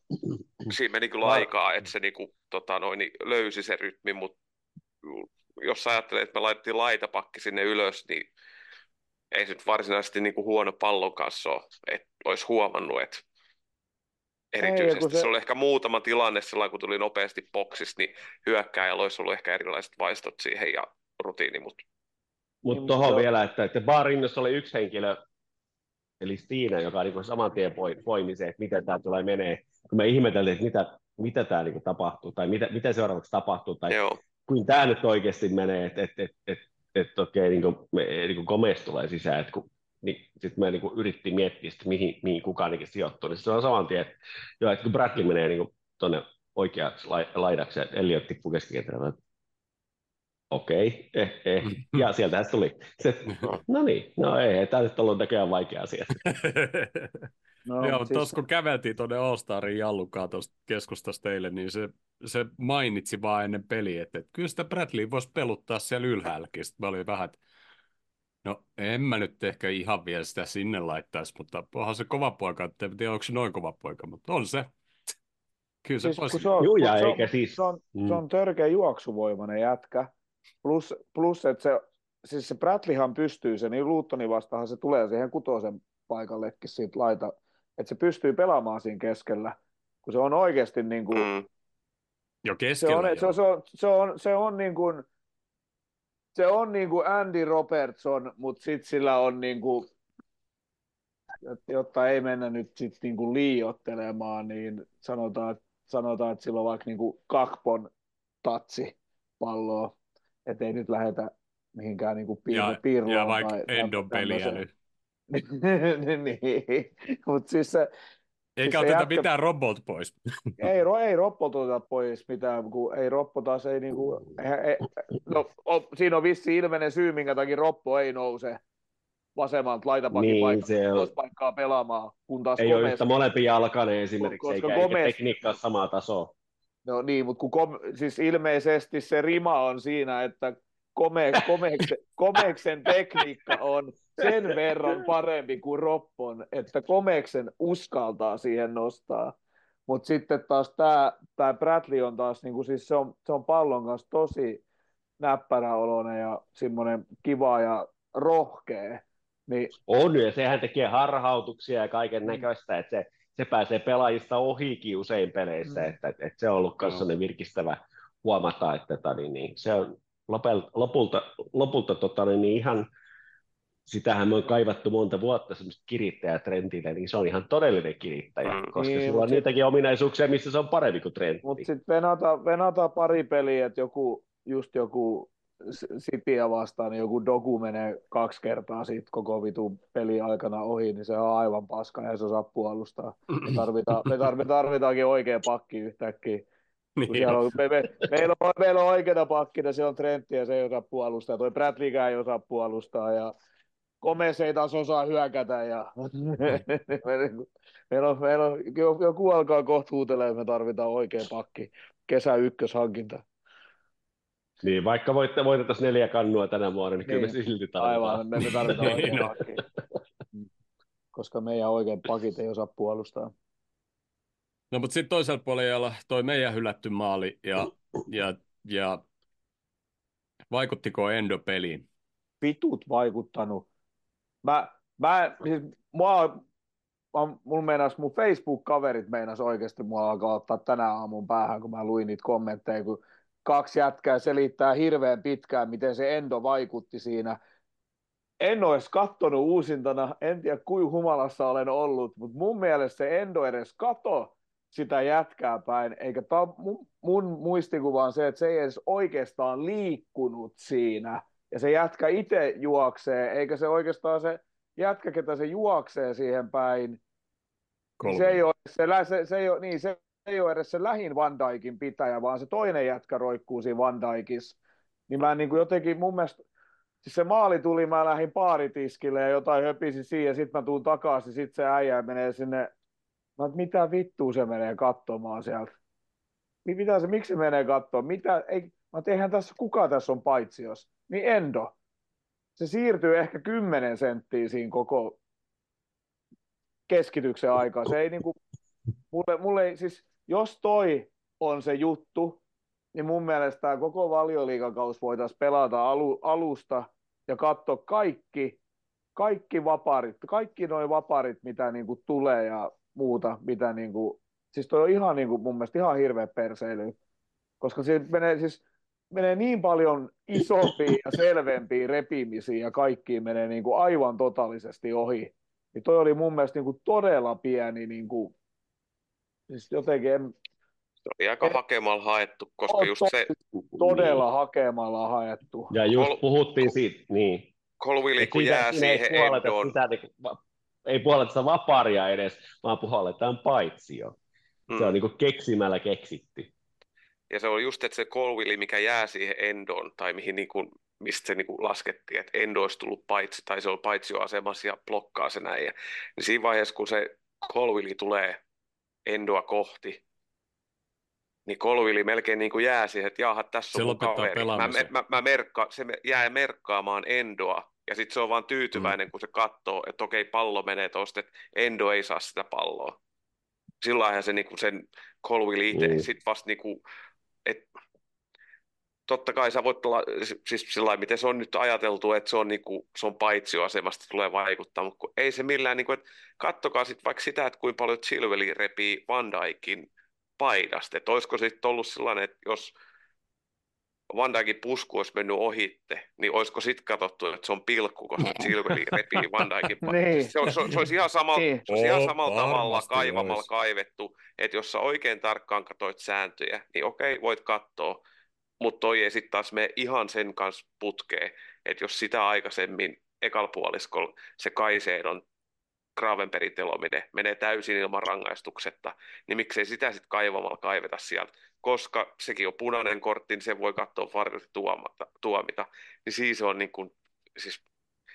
siinä meni kyllä aikaa, että se niinku, tota, noin, niin löysi se rytmi, mutta jos ajattelee, että me laitettiin laitapakki sinne ylös, niin ei se nyt varsinaisesti niinku huono pallon kanssa ole, että olisi huomannut, että erityisesti. Se... se- se oli ehkä muutama tilanne silloin, kun tuli nopeasti boksista, niin hyökkääjällä olisi ollut ehkä erilaiset vaistot siihen ja rutiini, mutta Mutta tuohon mutta- vielä, että, että Baarinnassa oli yksi henkilö, eli Stiina, joka niin saman tien poi- poimi se, että miten tämä tulee menee. Kun me ihmeteltiin, että mitä, mitä tämä niin tapahtuu, tai mitä, mitä seuraavaksi tapahtuu, tai joo, kuin tämä nyt oikeasti menee, että et, et, et, et, okei, niin kuin, me, niin kuin Gomez tulee sisään, että kun, niin sitten me niin yritti miettiä, sit, mihin, mihin kukaan niin sijoittuu, niin se on saman tien, että, joo, että kun Bradley menee niin tuonne oikeaksi lai- laidaksi, ja Elliot tippuu keskikentällä, että okei, eh, eh. ja sieltähän se tuli. Se, [LAUGHS] no niin, no ei, ei tämä nyt ollut näköjään vaikea asia. [LAUGHS] No, Joo, siis- tuossa kun käveltiin tuonne All-Starin Jallukaan tuosta keskustasta teille, niin se, se mainitsi vaan ennen peliä, että, että kyllä sitä Bradley voisi peluttaa siellä ylhäälläkin. Sitten mä olin vähän, että no en mä nyt ehkä ihan vielä sitä sinne laittaisi, mutta onhan se kova poika, että en tiedä onko se noin kova poika, mutta on se. Kyllä se siis, voisi... se on, Juu, ja kun se on, eikä siis- se on, Mm. se on törkeä juoksuvoimainen jätkä. Plus, plus että se, siis se Bradleyhan pystyy sen, niin Luuttonin vastahan se tulee siihen kutosen paikallekin siitä laita, että se pystyy pelaamaan siinä keskellä, kun se on oikeasti niin kuin, mm, Jo se keskellä. on, se, on, se, on, se on, se on niin kuin, se on niin kuin Andy Robertson, mutta sitten sillä on niin kuin, jotta ei mennä nyt sit niin kuin liiottelemaan, niin sanotaan, sanotaan, että sillä on vaikka niin kuin kakpon tatsi palloa, ettei nyt lähdetä mihinkään niin kuin piirro, ja, piirroon ja vaikka tai Endon peliä nyt. [LAUGHS] niin, mutta siis se, Eikä se oteta jätkä- mitään robot pois. [LAUGHS] ei, ro, ei Roppo tuota pois mitään, kun ei Roppo taas ei niinku, ei, no, o, siinä on vissi ilmeinen syy, minkä takia Roppo ei nouse vasemmalta laitapakin Niin, paikkaa, se on- paikkaa pelaamaan, kun taas Ei ole Gomez, yhtä molempia jalkainen esimerkiksi, Koska eikä, eikä Gomez- tekniikka ole samaa tasoa. No niin, mutta kun kom, siis ilmeisesti se rima on siinä, että Kome, komeksen, komeksen tekniikka on sen verran parempi kuin Roppon, että Komeksen uskaltaa siihen nostaa. Mutta sitten taas tämä Bradley on taas, niinku, siis se, on, se on pallon kanssa tosi näppäräoloinen ja semmoinen kiva ja rohkea. Niin, On, ja sehän tekee harhautuksia ja kaiken näköistä, että se, se pääsee pelaajista ohikin usein peleissä, Mm. että, että, se on ollut myös sellainen virkistävä huomata, että tota, niin, niin, se on lopulta, lopulta, lopulta tota, niin, niin ihan, sitähän me on kaivattu monta vuotta semmoista kirittäjätrendille, niin se on ihan todellinen kirittäjä, Mm. koska Niin, sillä mut on sit- niitäkin ominaisuuksia, missä se on parempi kuin Trentti. mutta sitten venata, venata pari peliä, että joku, just joku Cityä vastaan, niin joku doku menee kaksi kertaa siitä koko vitun peli aikana ohi, niin se on aivan paska ja se osaa puolustaa. Me, tarvitaan, me, tar, me tarvitaankin oikea pakki yhtäkkiä. Niin siellä on. on, me, me, meillä, on, meillä on oikeita pakkina, siellä on Trentti ja se ei osaa puolustaa, toi Bradleykään ei osaa puolustaa ja Gomez ei taas osaa hyökätä ja [LAUGHS] meillä on, meillä on, joku alkaa kohta huutelemaan, että me tarvitaan oikea pakki, kesä ykköshankinta. Niin, vaikka voitte, voitettaisiin neljä kannua tänä vuonna, niin, kyllä me Niin. silti tarvitaan. Aivan, me, me tarvitaan [LAUGHS] Niin pakki. Koska meidän oikein pakit ei osaa puolustaa. No mutta sitten toisella puolella toi meidän hylätty maali ja, ja, ja vaikuttiko Endo peliin? Vitut vaikuttanut. Mä, mä, siis, mua, mulla meinas, mun Facebook-kaverit meinas oikeasti mua alkaa ottaa tänä aamun päähän, kun mä luin niitä kommentteja, kun kaksi jätkää selittää hirveän pitkään, miten se Endo vaikutti siinä. En ole edes kattonut uusintana, en tiedä kuinka humalassa olen ollut, mutta mun mielestä se Endo edes kato sitä jätkää päin, eikä tämä mun, mun muistikuva on se, että se ei edes oikeastaan liikkunut siinä, ja se jätkä itse juoksee, eikä se oikeastaan se jätkä, ketä se juoksee siihen päin, niin se ei ole, se, se, se, ei ole, niin, se ei ole edes se lähin Van Dijkin pitäjä, vaan se toinen jätkä roikkuu siinä Van Dijkissa. Niin mä niin kuin jotenkin mun mielestä, siis se maali tuli, mä lähdin paaritiskille ja jotain höpisi siihen, ja sitten mä tuun takaisin, sitten se äijä menee sinne, mä mitä vittua se menee katsomaan sieltä. Mitä se, miksi se menee katsomaan? Mitä, ei, mä eihän tässä, kuka tässä on jos Niin Endo. Se siirtyy ehkä 10 senttiä siinä koko keskityksen aikaa. Se ei niinku, mulle, mulle ei, siis jos toi on se juttu, niin mun mielestä tämä koko valioliikakaus voitaisiin pelata alu, alusta ja katsoa kaikki, kaikki vaparit, kaikki noin vaparit, mitä niinku tulee ja muuta, mitä niinku, siis toi on ihan niinku, mun mielestä ihan hirveä perseily, koska se menee siis, menee niin paljon isompia ja selvempiä repimisiä ja kaikkiin menee niinku aivan totaalisesti ohi. Niin toi oli mun mielestä niinku todella pieni niinku, Siis jotenkin en... Se oli aika en... hakemalla haettu, koska on just to... se... Todella niin. hakemalla haettu. Ja just Kol... puhuttiin siitä, niin. Kolvili, kun jää siihen endoon. Sitä, niin, ei puoleta sitä vaparia edes, vaan puhalletaan paitsio. Mm. Se on niin keksimällä keksitty. Ja se on just, että se kolvili, mikä jää siihen endoon, tai mihin niin kuin, mistä se niin kuin laskettiin, että endo olisi tullut paitsi, tai se on paitsioasemassa ja blokkaa se näin. Ja, niin siinä vaiheessa, kun se kolvili tulee Endoa kohti, niin Kolvili melkein niin kuin jää siihen, että jaha, tässä on kaveri. Mä, mä, mä merkka, se jää merkkaamaan Endoa, ja sitten se on vaan tyytyväinen, mm. kun se katsoo, että okei, pallo menee tuosta, että Endo ei saa sitä palloa. Silloinhan se niin kuin sen Colville itse mm. sitten vasta niin kuin, että totta kai sä voit olla, siis sillä miten se on nyt ajateltu, että se on, niin kuin, se on paitsioasemasta tulee vaikuttaa, mutta ei se millään, niin kuin, että kattokaa sitten vaikka sitä, että kuinka paljon Silveli repii Van Dijkin paidasta, että olisiko sitten ollut sellainen, että jos Van Dijkin pusku olisi mennyt ohitte, niin olisiko sitten katsottu, että se on pilkku, koska Silveli repii Van Dijkin [LAUGHS] paidasta. niin. se, se, se, olisi ihan samalla, niin. se olisi ihan samalla tavalla kaivamalla olisi. kaivettu, että jos sä oikein tarkkaan katsoit sääntöjä, niin okei, voit katsoa, mutta toi ei sitten taas mene ihan sen kanssa putkeen, että jos sitä aikaisemmin ekal puoliskolla se Kaiseedon Gravenbergin telominen menee täysin ilman rangaistuksetta, niin miksei sitä sitten kaivamalla kaiveta sieltä, koska sekin on punainen kortti, niin se voi katsoa varmasti tuomata, tuomita, niin siis on niin kuin, siis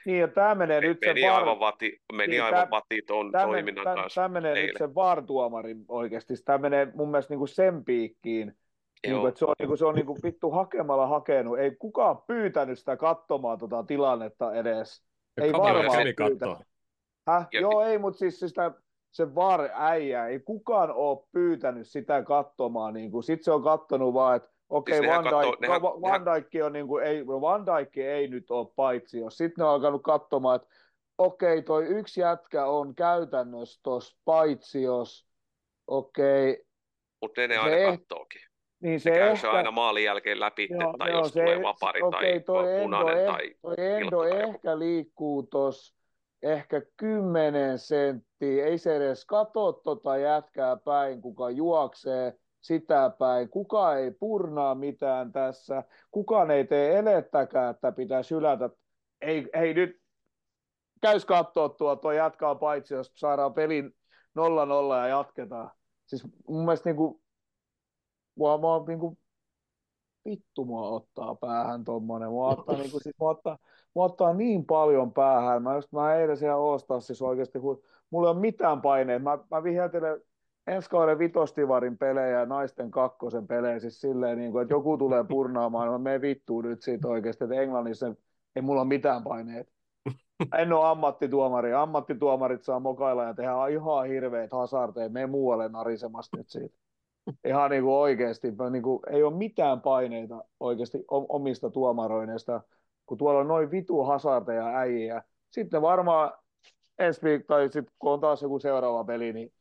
niin, ja tämä menee nyt meni sen aivan, vati, meni niin, aivan vati tuon toiminnan tämä, kanssa. Tämä menee teille. nyt sen VAR-tuomarin oikeasti. Tämä menee mun mielestä niin kuin sen piikkiin, niin kuin, se on, niin kuin, se on niin kuin vittu hakemalla hakenut. Ei kukaan pyytänyt sitä katsomaan tota tilannetta edes. Ja ei varmaan pyytänyt. Häh? Ja... Joo, ei, mutta siis sitä, se var äijä, ei kukaan ole pyytänyt sitä katsomaan. Niin kuin. Sitten se on katsonut vaan, että okei, okay, siis Van, Dijk, nehän, Van. Dijk on niin kuin, ei, Van Dijk ei nyt ole paitsi, jos sitten ne on alkanut katsomaan, että okei, okay, toi yksi jätkä on käytännössä tuossa paitsi, jos okei. Okay, mutta ne, ne aina kattookin. Niin se, se käy ehkä... se aina maalin jälkeen läpi, joo, tai joo, jos se, tulee vapari okay, tai punainen endo, tai toi endo ehkä liikkuu tuossa ehkä kymmenen senttiä, ei se edes katso tota jätkää päin, kuka juoksee sitä päin, kuka ei purnaa mitään tässä, kukaan ei tee elettäkään, että pitäisi hylätä, ei, ei nyt käys katsoa tuo, tuo jatkaa paitsi, jos saadaan pelin 0-0 ja jatketaan. Siis mun mielestä niin kuin mua, mua niin kuin, vittu mua ottaa päähän tommonen. Mua ottaa, niin kuin, siis, mua ottaa, mua ottaa niin paljon päähän. Mä, just, mä eilen siellä ostaa siis oikeasti, kun mulla ei ole mitään paineita. Mä, mä viheltelen ensi kauden vitostivarin pelejä ja naisten kakkosen pelejä siis silleen, niin kuin, että joku tulee purnaamaan, mä menen vittuun nyt siitä oikeasti, että Englannissa ei mulla ole mitään paineita. En ole ammattituomari. Ammattituomarit saa mokailla ja tehdä ihan hirveät hasarteja. Me muualle narisemasta nyt siitä ihan niin kuin oikeasti, niin kuin, ei ole mitään paineita oikeasti omista tuomaroineista, kun tuolla on noin vitu hasarteja äijiä. Sitten varmaan ensi viik- tai sitten kun on taas joku seuraava peli, niin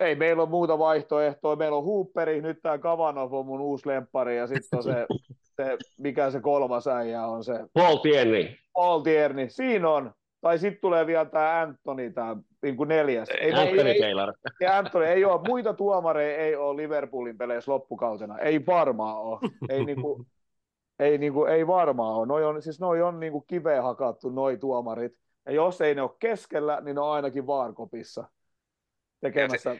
ei meillä ole muuta vaihtoehtoa. Meillä on Hooperi, nyt tämä Kavanov on mun uusi lemppari, ja sitten on se, se, mikä se kolmas äijä on se Paul Tierney. Paul Tierney. Siinä on. Tai sitten tulee vielä tämä Anthony, tämä niin kuin neljäs. Ei, Ei, ei, Anthony ei, Taylor. ei, Anthony, ei ole, muita tuomareja ei ole Liverpoolin peleissä loppukautena. Ei varmaan ole. Ei, [LAUGHS] niinku, ei, niinku, ei varmaan ole. Noi on, siis noi on niinku kiveen hakattu, noi tuomarit. Ja jos ei ne ole keskellä, niin ne on ainakin vaarkopissa tekemässä.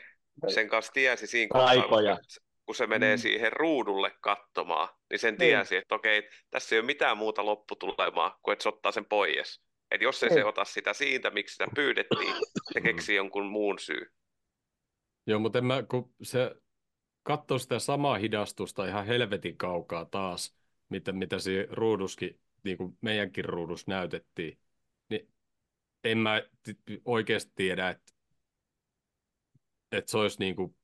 Sen kanssa tiesi siinä koska kun se menee Mm. siihen ruudulle katsomaan, niin sen Niin. tiesi, että okei, tässä ei ole mitään muuta lopputulemaa kuin että se ottaa sen pois. Että jos ei Ei. se ota sitä siitä, miksi sitä pyydettiin, se keksii jonkun muun syy. Joo, mutta en mä, kun se katsoo sitä samaa hidastusta ihan helvetin kaukaa taas, mitä, mitä siinä ruuduskin, niin kuin meidänkin ruudus näytettiin, niin en mä oikeasti tiedä, että, että se olisi niin kuin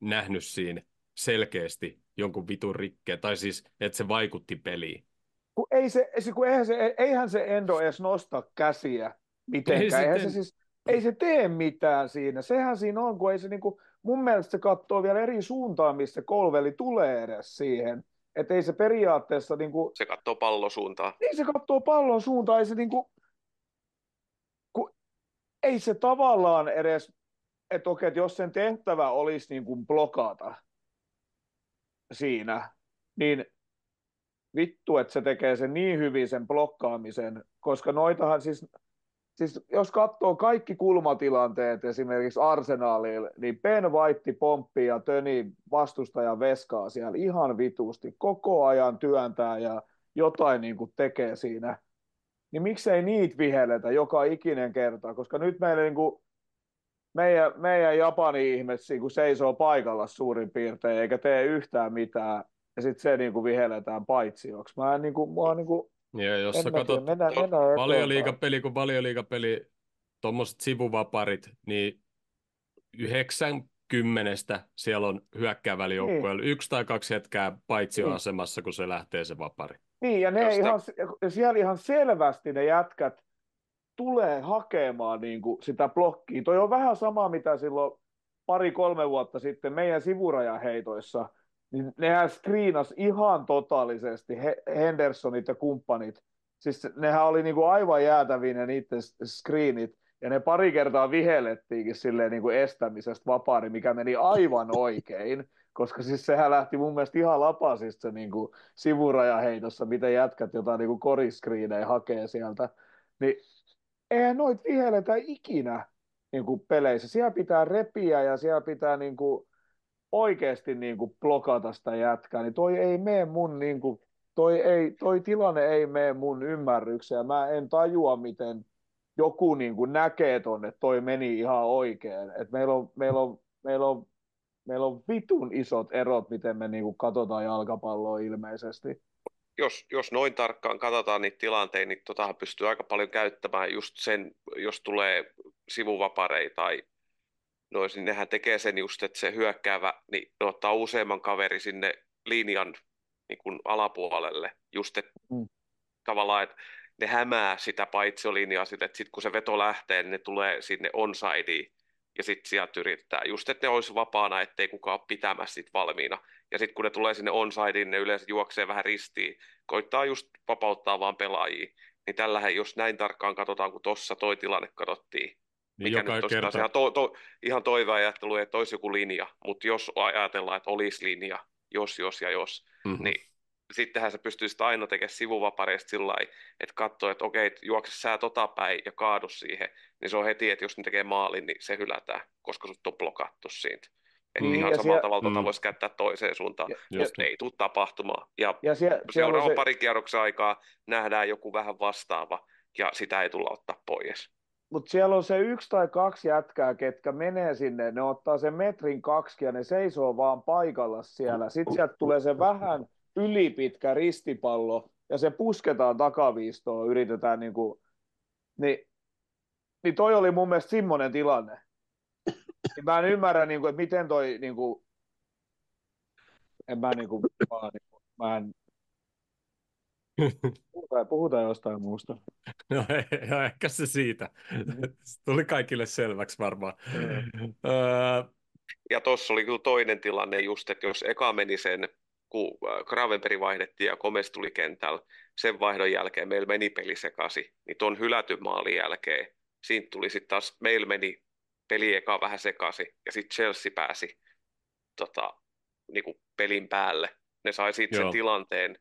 nähnyt siinä selkeästi jonkun vitun rikkeen, tai siis, että se vaikutti peliin. Kun ei se, kun eihän, se, eihän se Endo edes nosta käsiä mitenkään. Ei se Eihän tee- se, siis, ei se tee mitään siinä. Sehän siinä on, kun ei se niinku, mun mielestä se katsoo vielä eri suuntaan, missä Kolveli tulee edes siihen. Että ei se periaatteessa, niinku, Se katsoo pallosuuntaan. niin se katsoo pallon suuntaan, ei se niinku, kun, ei se tavallaan edes, että okei, että jos sen tehtävä olisi niinku blokata siinä, niin vittu, että se tekee sen niin hyvin sen blokkaamisen, koska noitahan siis, siis jos katsoo kaikki kulmatilanteet esimerkiksi Arsenalilla, niin Ben White pomppii ja töni vastustajan veskaa siellä ihan vitusti, koko ajan työntää ja jotain niin kuin tekee siinä. Niin miksei niitä vihelletä joka ikinen kerta, koska nyt meillä niin kuin, meidän, meidän Japani-ihme niin kuin seisoo paikalla suurin piirtein, eikä tee yhtään mitään, ja sitten se niin kuin vihelletään paitsioksi. Mä en niin kuin, mua niin kuin, Ja jos sä katsot mennään eteenpäin. valioliigapeli kuin valioliigapeli, tuommoiset sivuvaparit, niin yhdeksän kymmenestä siellä on hyökkäävällä joukkueella yksi tai kaksi hetkää paitsioasemassa, kun se lähtee se vapari. Niin, ja ne Josta- ihan, siellä ihan selvästi ne jätkät tulee hakemaan niin kuin sitä blokkia. Toi on vähän sama, mitä silloin pari-kolme vuotta sitten meidän sivurajaheitoissa, niin nehän screenas ihan totaalisesti He- Hendersonit ja kumppanit. Siis nehän oli niin kuin aivan jäätäviä ne niiden screenit, ja ne pari kertaa vihellettiinkin silleen niin kuin estämisestä vapaari, mikä meni aivan oikein, koska siis sehän lähti mun mielestä ihan lapasista se niin kuin sivurajaheitossa, miten jätkät jotain niin kuin koriskriinejä hakee sieltä. Niin eihän noit vihelletä ikinä niin kuin peleissä. Siellä pitää repiä ja siellä pitää niin kuin oikeasti niin kuin blokata sitä jätkää. Niin toi ei mene mun, niin kuin, toi, ei, toi tilanne ei mene mun ymmärrykseen. Mä en tajua, miten joku niin kuin näkee ton, että toi meni ihan oikein. Et meillä, on, meillä, on, meillä, on, meillä on vitun isot erot, miten me niin kuin katsotaan jalkapalloa ilmeisesti. Jos, jos noin tarkkaan katsotaan niitä tilanteita, niin totahan pystyy aika paljon käyttämään just sen, jos tulee sivuvaparei tai noin, niin nehän tekee sen just, että se hyökkäävä, niin ne ottaa useamman kaveri sinne linjan niin kuin alapuolelle, just että Mm. tavallaan, että ne hämää sitä paitsiolinjaa sitten, että sitten kun se veto lähtee, niin ne tulee sinne onsideen ja sitten sieltä yrittää. Just, että ne olisi vapaana, ettei kukaan ole pitämässä sit valmiina. Ja sitten kun ne tulee sinne onsideen, ne yleensä juoksee vähän ristiin, koittaa just vapauttaa vaan pelaajia. Niin tällähän, jos näin tarkkaan katsotaan, kun tuossa toi tilanne katsottiin, Niin mikä joka nyt kerta, ihan, to, to, ihan toiveajattelu, että olisi joku linja, mutta jos ajatellaan, että olisi linja, jos, jos ja jos, Mhm. niin sittenhän se pystyisi aina tekemään sivuvapareista sillä lailla, että katsoo, että okei, juokse sä tota päin ja kaadu siihen, niin se on heti, että jos ne tekee maalin, niin se hylätään, koska sut on blokattu siitä. Että Mm. ihan samalla siellä- tavalla tota Mm. voisi käyttää toiseen suuntaan, Ja- Just mutta ei tule tapahtumaan. Ja Ja sie, siellä on seuraavan se, parin kierroksen aikaa nähdään joku vähän vastaava, ja sitä ei tulla ottaa pois. Mutta siellä on se yksi tai kaksi jätkää, ketkä menee sinne, ne ottaa sen metrin kaksi ja ne seisoo vaan paikalla siellä. Sitten sieltä tulee se vähän ylipitkä ristipallo ja se pusketaan takaviistoon, yritetään niin kuin, niin, niin toi oli mun mielestä semmoinen tilanne. Niin mä en ymmärrä, niin kuin, että miten toi, niin kuin, en mä niin vaan, niin kuin, mä en, [LAUGHS] puhutaan, puhutaan jostain muusta. No, no ehkä se siitä. Se tuli kaikille selväksi varmaan. Öö, Ja tuossa oli kyllä toinen tilanne just, että jos eka meni sen, kun Gravenberg vaihdettiin ja Gomez tuli kentällä, sen vaihdon jälkeen meillä meni peli sekasi, niin tuon hylätyn maalin jälkeen siitä tuli sitten taas, meillä meni peli eka vähän sekasi ja sitten Chelsea pääsi tota, niinku pelin päälle. Ne sai sitten sen tilanteen,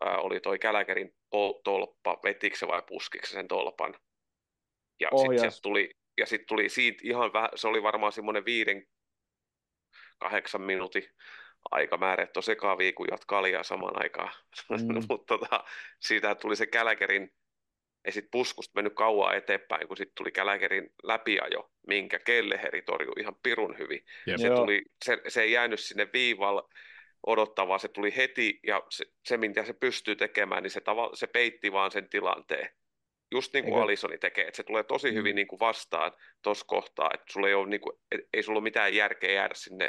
ää, oli toi Käläkärin to- tolppa, vetikö se vai puskiko se sen tolpan. Ja sitten Ohjas. tuli, ja sit tuli siitä ihan vähän, se oli varmaan semmoinen viiden, kahdeksan minuutin aikamäärä, että on sekavia, kun jat kaljaa samaan aikaan. [LAUGHS] Mm. Mutta tota, siitä tuli se Käläkärin, ei sit puskusta mennyt kauan eteenpäin, kun sitten tuli Käläkärin läpiajo, minkä Kelleheri torjui ihan pirun hyvin. Jep. Se, tuli, se, se ei jäänyt sinne viivalle odottavaa, se tuli heti ja se, se mitä se pystyy tekemään, niin se, tava, se peitti vaan sen tilanteen. Just niin kuin Eikö- Alisoni tekee, että se tulee tosi Mm. hyvin niin kuin vastaan tuossa kohtaa, että sulla ei, ole, niin kuin, et- ei sulla ole mitään järkeä jäädä sinne,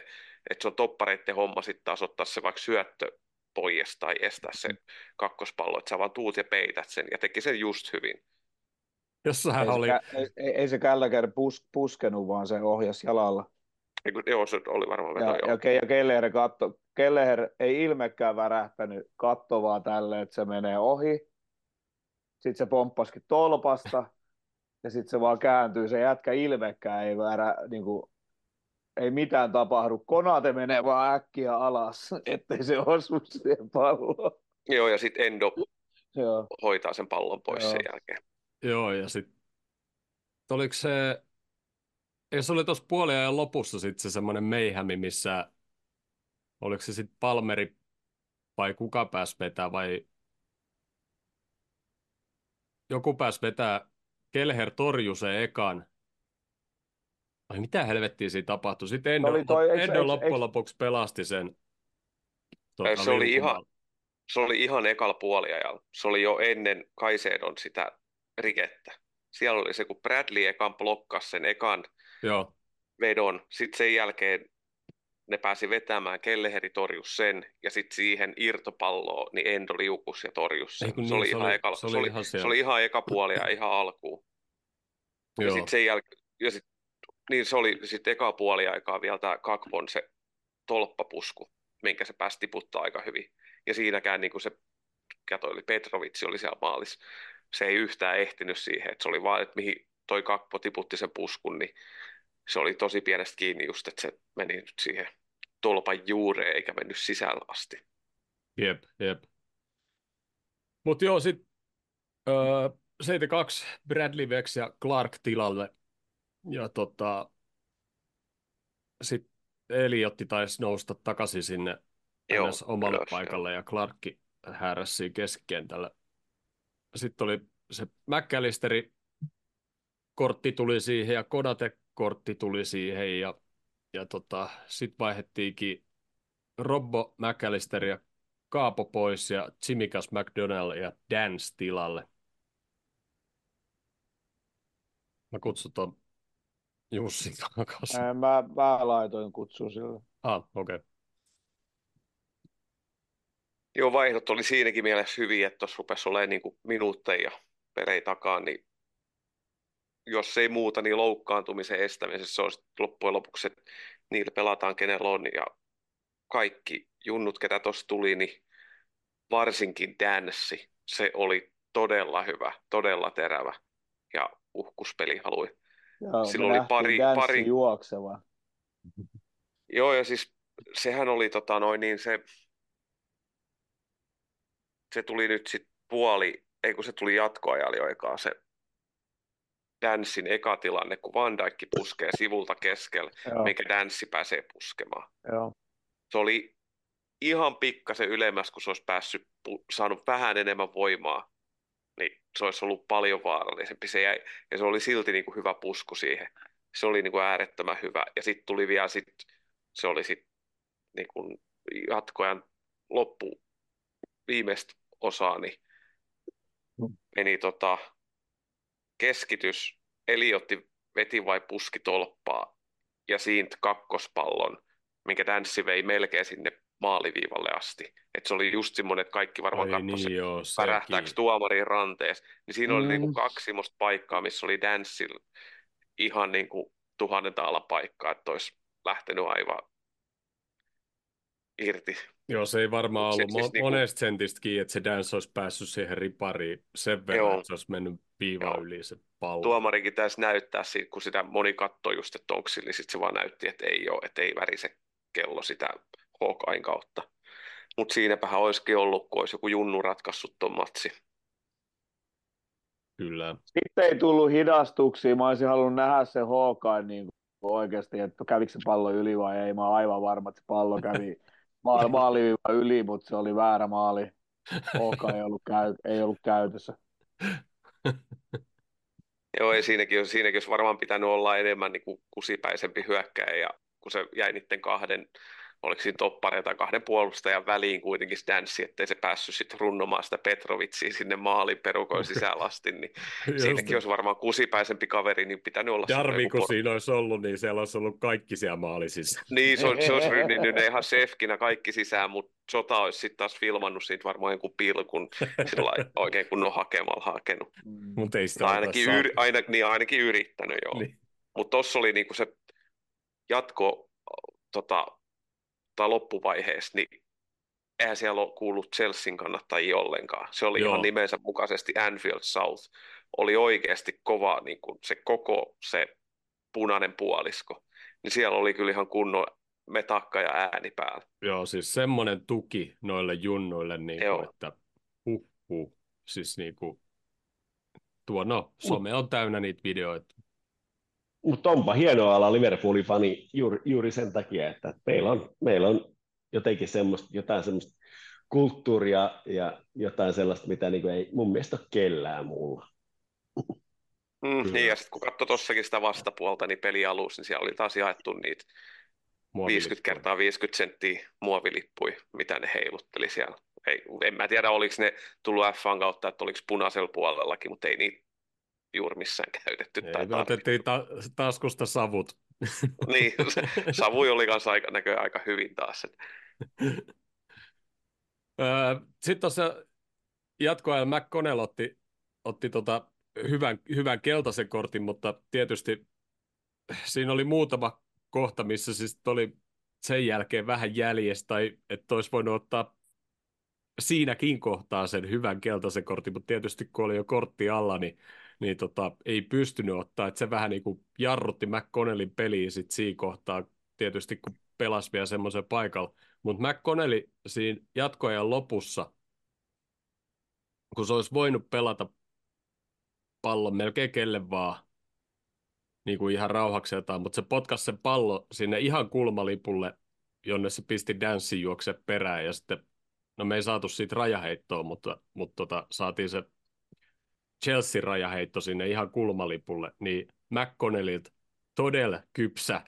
että se on toppareiden homma sitten taas ottaa se vaikka syöttö pois tai estää se kakkospallo, että sä vaan tuut ja peität sen ja teki sen just hyvin. jossain Ei, oli, se, ei, ei, ei se Gallagher pus, puskenut, vaan se ohjas jalalla. Joo, se oli varmaan veto, Ja, joo. ja, Ke- ja Kelleher, katto, Kelleher ei ilmekään värähtänyt, katto vaan tälle, että se menee ohi. Sitten se pomppaskin tolpasta ja sitten se vaan kääntyy. Se jätkä ilmekään ei värä, niin kuin, ei mitään tapahdu. Konate menee vaan äkkiä alas, [LAUGHS] ettei se osu siihen palloon. Joo, ja sitten Endo Joo. hoitaa sen pallon pois Joo. sen jälkeen. joo, ja sitten oliko se, ja se oli tuossa puoliajan lopussa sitten se semmoinen meihämi, missä, oliko se sitten Palmeri vai kuka pääsi vetää vai joku pääsi vetää, Kelher torjui sen ekan. Ai mitä helvettiä siinä tapahtui? Sitten Endo, oli toi- eikö- Endo eikö- loppujen eikö- lopuksi pelasti sen. Ei, se oli ihan- Se oli ihan ekalla puoliajalla. Se oli jo ennen Kaisedon sitä rikettä. Siellä oli se, kun Bradley ekan blokkasi sen ekan Joo, vedon. Sitten sen jälkeen ne pääsi vetämään, Kelleheri torjus sen, ja sitten siihen irtopalloon, niin Endo liukus ja torjus sen. Kun se, niin, oli se ihan oli- ekalla, se oli se, oli, ihan se siellä. oli ihan eka puoli ja ihan alkuun. Ja joo. sitten sen jälkeen, ja sit, niin se oli sitten eka puoli aikaa vielä tämä Kakpon se tolppapusku, minkä se pääsi tiputtaa aika hyvin. Ja siinäkään niin kuin se, kato, oli Petrovitsi oli siellä maalissa, se ei yhtään ehtinyt siihen, että se oli vaan, että mihin toi Kakpo tiputti sen puskun, niin se oli tosi pienestä kiinni just, että se meni nyt siihen tolpan juureen eikä mennyt sisällä asti. Jep, jep. Mutta joo, sitten öö, 72 Bradley Vex ja Clark tilalle. Ja tota, sitten Eliotti taisi nousta takaisin sinne Joo, omalle ylös, paikalle ja Clarkki hääräsi keskikentällä. Sitten oli se McAllisteri kortti tuli siihen ja Kodate kortti tuli siihen ja, ja tota, sitten vaihdettiinkin Robbo McAllister ja Kaapo pois ja Chimikas McDonald ja Dance tilalle. Mä kutsun ton Jussi takaisin. Mä, mä laitoin kutsun sille. Ah, okei. Okay. Joo, vaihdot oli siinäkin mielessä hyviä, että tuossa rupesi olemaan niin kuin minuutteja pelejä takaa, niin jos ei muuta, niin loukkaantumisen estämisessä on sit loppujen lopuksi, että niillä pelataan kenellä on ja kaikki junnut, ketä tuossa tuli, niin varsinkin Danssi, se oli todella hyvä, todella terävä ja uhkuspeli halui. Joo, Sillä me oli pari- pari- juoksevan. [LAUGHS] Joo, ja siis sehän oli tota noin niin se, se tuli nyt sitten puoli, ei kun se tuli jatkoajalla jo ekaa se Danssin eka tilanne, kun Van Dijk puskee sivulta keskellä, Joo, minkä Danssi pääsee puskemaan. joo. Se oli ihan pikkasen ylemmäs, kun se olisi päässyt, saanut vähän enemmän voimaa, niin se olisi ollut paljon vaarallisempi. Se jäi, ja se oli silti niin kuin hyvä pusku siihen. Se oli niin kuin äärettömän hyvä. Ja sitten tuli vielä, sit, se oli sitten niin kuin jatkoajan loppu viimeistä osaa, niin Mm. meni tota, keskitys, Eliotti veti vai puski tolppaa ja siitä kakkospallon, minkä Danssi vei melkein sinne maaliviivalle asti. Et se oli just semmoinen, että kaikki varmaan katsoivat, niin, joo, pärähtääkö tuomarin ranteessa. Niin siinä oli Mm. niinku kaksi semmoista paikkaa, missä oli Danceilla ihan niinku tuhannen taalan paikkaa, että olisi lähtenyt aivan irti. Joo, se ei varmaan Se ollut siis mo- niinku- monesta sentistä kiinni, että se Dance olisi päässyt siihen ripariin sen verran, Joo. että se olisi mennyt viivaa Joo. yli se pallo. Tuomarikin taisi näyttää, siitä, kun sitä moni katsoi just, että onko sillä, niin sitten se vaan näytti, että ei ole, että ei värise kello sitä Hawkeyen kautta. Mutta siinäpähän olisikin ollut, kun olisi joku junnu ratkaissut tuon matsi. Kyllä. Sitten ei tullut hidastuksia. Mä olisin halunnut nähdä se Hawkeye niin oikeasti, että kävikö se pallo yli vai ei. Mä oon aivan varma, että se pallo kävi [LAUGHS] maali, maaliviiva yli, mutta se oli väärä maali. Hawkeye ei ollut, käy, ei ollut käytössä. [LAUGHS] Joo, ei siinäkin, siinäkin olisi varmaan pitänyt olla enemmän niin kuin kusipäisempi hyökkäjä, ja kun se jäi niiden kahden, oliko siinä toppareita tai kahden puolustajan väliin kuitenkin se Danssi, ettei se päässyt sitten runnomaan sitä Petrovitsia sinne maalin perukoin sisään asti, niin [LAUGHS] siinäkin olisi varmaan kusipäisempi kaveri, niin pitänyt olla Jarvi, joku kun por- siinä olisi ollut, niin siellä olisi ollut kaikki siellä maalisissa. [LAUGHS] Niin, se, on- se olisi rynninyt [LAUGHS] ne ihan sefkinä kaikki sisään, mutta Jota olisi sitten taas filmannut siitä varmaan jonkun pilkun sillä oikein kunnon hakemalla hakenut. Mm. Mutta ei sitä ainakin, yri, aina, niin ainakin yrittänyt, joo. Niin. Mutta tuossa oli niinku se jatko tota, tai loppuvaiheessa, niin eihän siellä ole kuullut Chelsean kannattajia ollenkaan. Se oli Joo. ihan nimensä mukaisesti Anfield South. Oli oikeasti kova niin kuin se koko se punainen puolisko. Niin siellä oli kyllä ihan kunnon metakka ja ääni päällä. Joo, siis semmoinen tuki noille junnuille, niin kuin, että huh, huh. Siis niin kuin, tuo, no, some on täynnä niitä videoita. Mutta onpa hienoa olla Liverpoolin fani juuri, juuri sen takia, että meillä on, meillä on jotenkin semmoista, jotain semmoista kulttuuria ja jotain sellaista, mitä niin ei mun mielestä ole kellään muulla. Mm, Kyllä. niin, ja sitten kun katsoi tuossakin sitä vastapuolta, niin peli alussa, niin siellä oli taas jaettu niitä 50 muovilippuja. kertaa 50 senttiä muovilippuja, mitä ne heilutteli siellä. Ei, en mä tiedä, oliko ne tullut F1 kautta, että oliko punaisella puolellakin, mutta ei niitä juuri missään [LAUGHS] käytetty. Ei, tai me otettiin ta- taskusta savut. [LAUGHS] Niin, [LAUGHS] savui oli kanssa aika, näköjään aika hyvin taas. Sitten tuossa jatkoajan McConnell otti, otti tota hyvän, hyvän keltaisen kortin, mutta tietysti siinä oli muutama kohta, missä siis oli sen jälkeen vähän jäljessä, tai että olisi voinut ottaa siinäkin kohtaa sen hyvän keltaisen kortin, mutta tietysti kun oli jo kortti alla, niin, niin tota, ei pystynyt ottaa, että se vähän niin kuin jarrutti McConnellin peliä sitten siinä kohtaa, tietysti kun pelasi vielä semmoisen paikalla, mutta McConnelli siinä jatkoajan lopussa, kun se olisi voinut pelata pallon melkein kelle vaan, niin kuin ihan rauhakseltaan, mutta se potkasi sen pallo sinne ihan kulmalipulle, jonne se pisti Danssin juokse perään, ja sitten, no me ei saatu siitä rajaheittoa, mutta, mutta tota, saatiin se Chelsea rajaheitto sinne ihan kulmalipulle, niin McConnellilta todella kypsä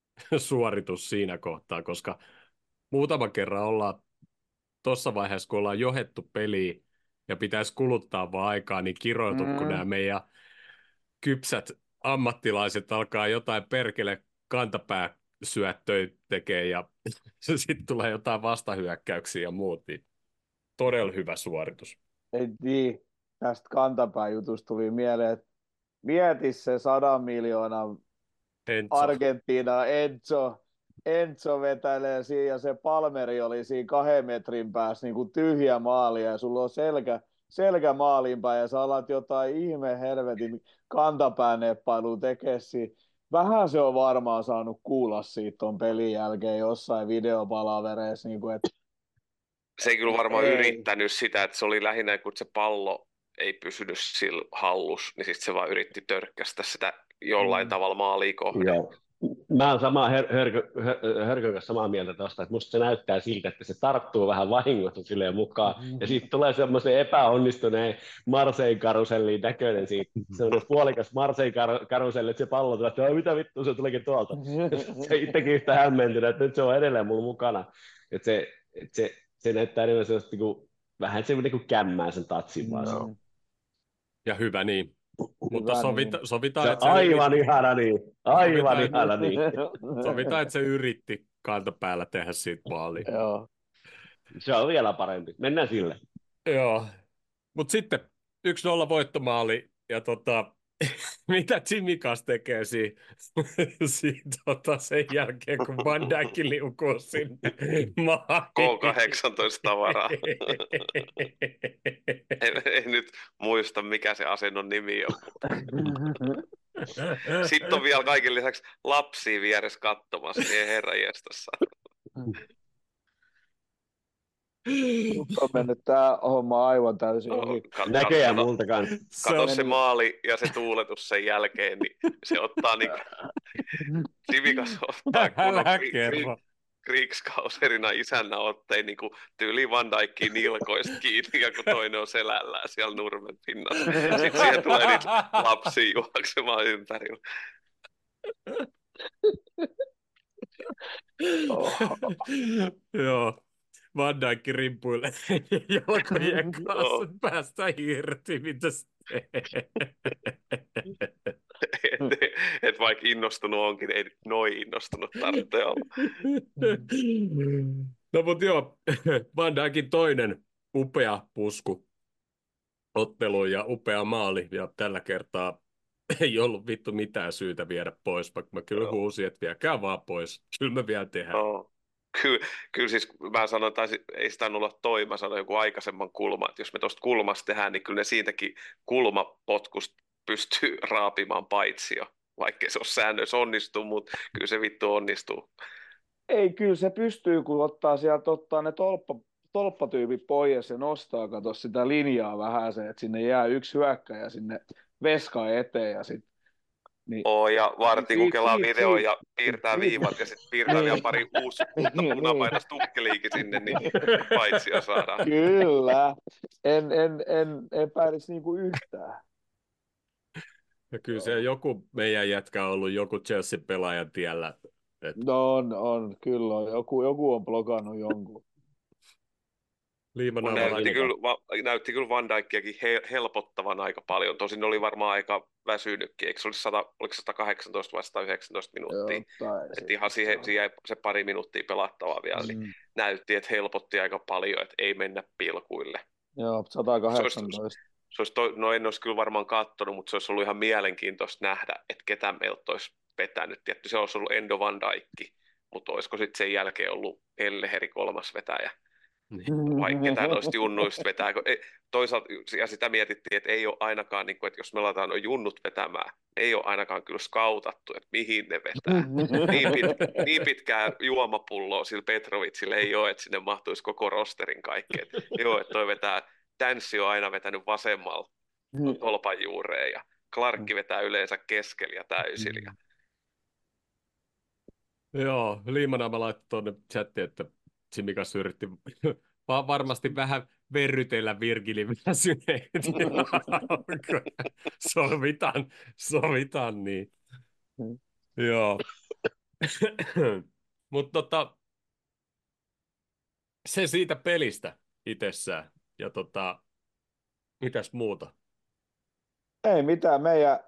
[LAUGHS] suoritus siinä kohtaa, koska muutama kerran ollaan tuossa vaiheessa, kun ollaan johettu peliä ja pitäisi kuluttaa vaan aikaa, niin kiroiltu, mm. kun nämä meidän kypsät ammattilaiset alkaa jotain perkele kantapää syöttöjä tekee ja [LAUGHS] sitten tulee jotain vastahyökkäyksiä ja muut, niin todella hyvä suoritus. Ei niin, tästä kantapääjutusta tuli mieleen, että mieti se sadan miljoonan Enzo. Argentiina Enzo, Enzo vetäilee siinä ja se Palmeri oli siinä kahden metrin päässä niin kuin tyhjä maali ja sulla on selkä, selkä maaliin päin ja sä alat jotain ihme helvetin kantapääneppailu tekesi. Vähän se on varmaan saanut kuulla siitä ton pelin jälkeen jossain videopalavereissa, niin kuin, että se ei kyllä varmaan Ei. yrittänyt sitä, että se oli lähinnä, kun se pallo ei pysynyt sillä hallus, niin sitten se vaan yritti törkkästä sitä jollain Mm. tavalla maaliin kohden. Joo. Mä oon samaa Hör- Hörkö, Hör- Hörkön kanssa samaa mieltä tuosta, että musta se näyttää siltä, että se tarttuu vähän vahingossa silleen mukaan, ja siitä tulee semmoisen epäonnistuneen Marseille karuselliin näköinen siitä, semmoinen puolikas Marseille kar- karuselli, että se pallo tulee, että "Ai, mitä vittu se tulikin tuolta. Se itsekin yhtä hämmentynyt, että nyt se on edelleen mulla mukana. Että se, että se, se näyttää enemmän sellaista niin kuin, vähän se niin kuin kämmää sen tatsin vaan. No. Ja hyvä niin. Mutta Hyvä sovita, niin. sovitaan, Se että se aivan yritti, ihana niin, aivan Sovitaan- ihana niin. [LAUGHS] sovitaan, että se yritti kantapäällä tehdä siitä maaliin. Joo. Se on vielä parempi. Mennään sille. Joo. Mutta sitten 1-0 voittomaali ja tota, [LAUGHS] mitä Tsimikas tekee siinä, [LAUGHS] siinä tota, sen jälkeen, kun Van Dijk liukuu sinne [LAUGHS] maahan. K18 tavaraa. en, en, nyt muista, mikä se asennon nimi on. Sitten on vielä kaiken lisäksi lapsia vieressä katsomassa, niin herra jestassa. Nyt on mennyt tämä homma aivan täysin ohi. Näköjään multa kanssa. Kato se, se maali ja se tuuletus sen jälkeen, niin se ottaa [LAUGHS] niin Simikas ottaa kunnon Kriegskauserina isännä otteen niin kuin tyyli Van Dijkin nilkoista kiinni, ja kun toinen on selällään siellä nurmen pinnassa. Sitten siihen [LAUGHS] tulee niitä lapsia juoksemaan ympärillä. Oh. Joo. Van Dijk rimpuille [LAUGHS] jalkojen kanssa päästä irti, mitä et, et vaikka innostunut onkin, ei noin innostunut tarvitse olla. No mutta joo, [LAUGHS] Van Dijkin toinen upea pusku ottelu ja upea maali, ja tällä kertaa [LAUGHS] ei ollut vittu mitään syytä viedä pois, vaikka mä kyllä huusin, että viekää vaan pois, kyllä me vielä tehdään. No kyllä, kyllä siis mä sanon, tai ei sitä olla toi, mä sanon joku aikaisemman kulma, että jos me tuosta kulmasta tehdään, niin kyllä ne siitäkin kulmapotkusta pystyy [LAUGHS] raapimaan paitsi jo, vaikka se on säännössä onnistuu, mutta kyllä se vittu onnistuu. Ei, kyllä se pystyy, kun ottaa sieltä ottaa ne tolppa, tolppatyypit pois ja nostaa, kato sitä linjaa vähän se, että sinne jää yksi hyökkäjä sinne veskaan eteen ja sitten niin. Oo, ja varti kun kelaa video ja piirtää viivat ja sitten piirtää vielä pari uusi [LAUGHS] punapainas tukkeliikin sinne, niin [LAUGHS] paitsi saadaan. Kyllä, en, en, en, en päädisi niinku yhtään. Ja kyllä se joku meidän jätkä on ollut joku Chelsea-pelaajan tiellä. Et... No on, on, kyllä on. Joku, joku on blokannut jonkun. Näytti, kyllä, näytti kyllä Van Dijkiakin he, helpottavan aika paljon. Tosin oli varmaan aika väsynytkin. Eikö se olisi 100, oliko 118 vai 119 minuuttia? Joo, Et ihan siihen, siihen jäi se pari minuuttia pelattavaa vielä, niin mm. niin näytti, että helpotti aika paljon, että ei mennä pilkuille. Joo, 118. Se olisi, se olisi to, no en olisi kyllä varmaan katsonut, mutta se olisi ollut ihan mielenkiintoista nähdä, että ketä meiltä olisi vetänyt. Tietty se olisi ollut Endo Van Dijk, mutta olisiko sitten sen jälkeen ollut Elleheri kolmas vetäjä. Niin. Vai ketään noista junnuista vetää. Toisaalta, ja sitä mietittiin, että ei ole ainakaan, niin kuin, että jos me laitetaan noin junnut vetämään, ei ole ainakaan kyllä skautattu, että mihin ne vetää. Niin, pit, niin pitkää juomapulloa sillä Petrovitsilla ei ole, että sinne mahtuisi koko rosterin kaikki. Että, joo, että toi vetää Tanssi on aina vetänyt vasemmalla mm. tolpan juureen ja Clarkki vetää yleensä keskellä ja täysillä. Joo, Liimanama laittoi tuonne chattiin, että Simikas yritti [LAUGHS] varmasti vähän verrytellä Virgilin väsyneet. [LAUGHS] [LAUGHS] sovitaan, sovitaan niin. Mm. Joo. [CLEARS THROAT] Mutta tota, se siitä pelistä itsessään. Ja tota, mitäs muuta? Ei mitään. Meidän,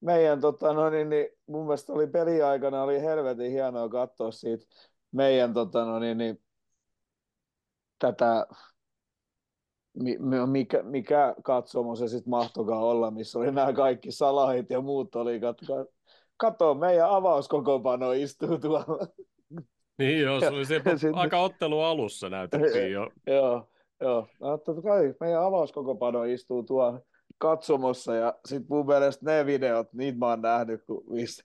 meidän tota, no niin, niin, mun mielestä oli peliaikana oli helvetin hienoa katsoa siitä meidän tota, no niin, niin, tätä mikä, mikä katsomo se sitten mahtokaa olla, missä oli nämä kaikki salahit ja muut oli. Kato, kato meidän avauskokoonpano istuu tuolla. Niin joo, se oli se aika ottelu alussa näytettiin jo. [LAUGHS] joo, Joo, no, totta kai meidän avauskokopano istuu tuo katsomossa ja sitten mun mielestä ne videot, niitä mä oon nähnyt, kun missä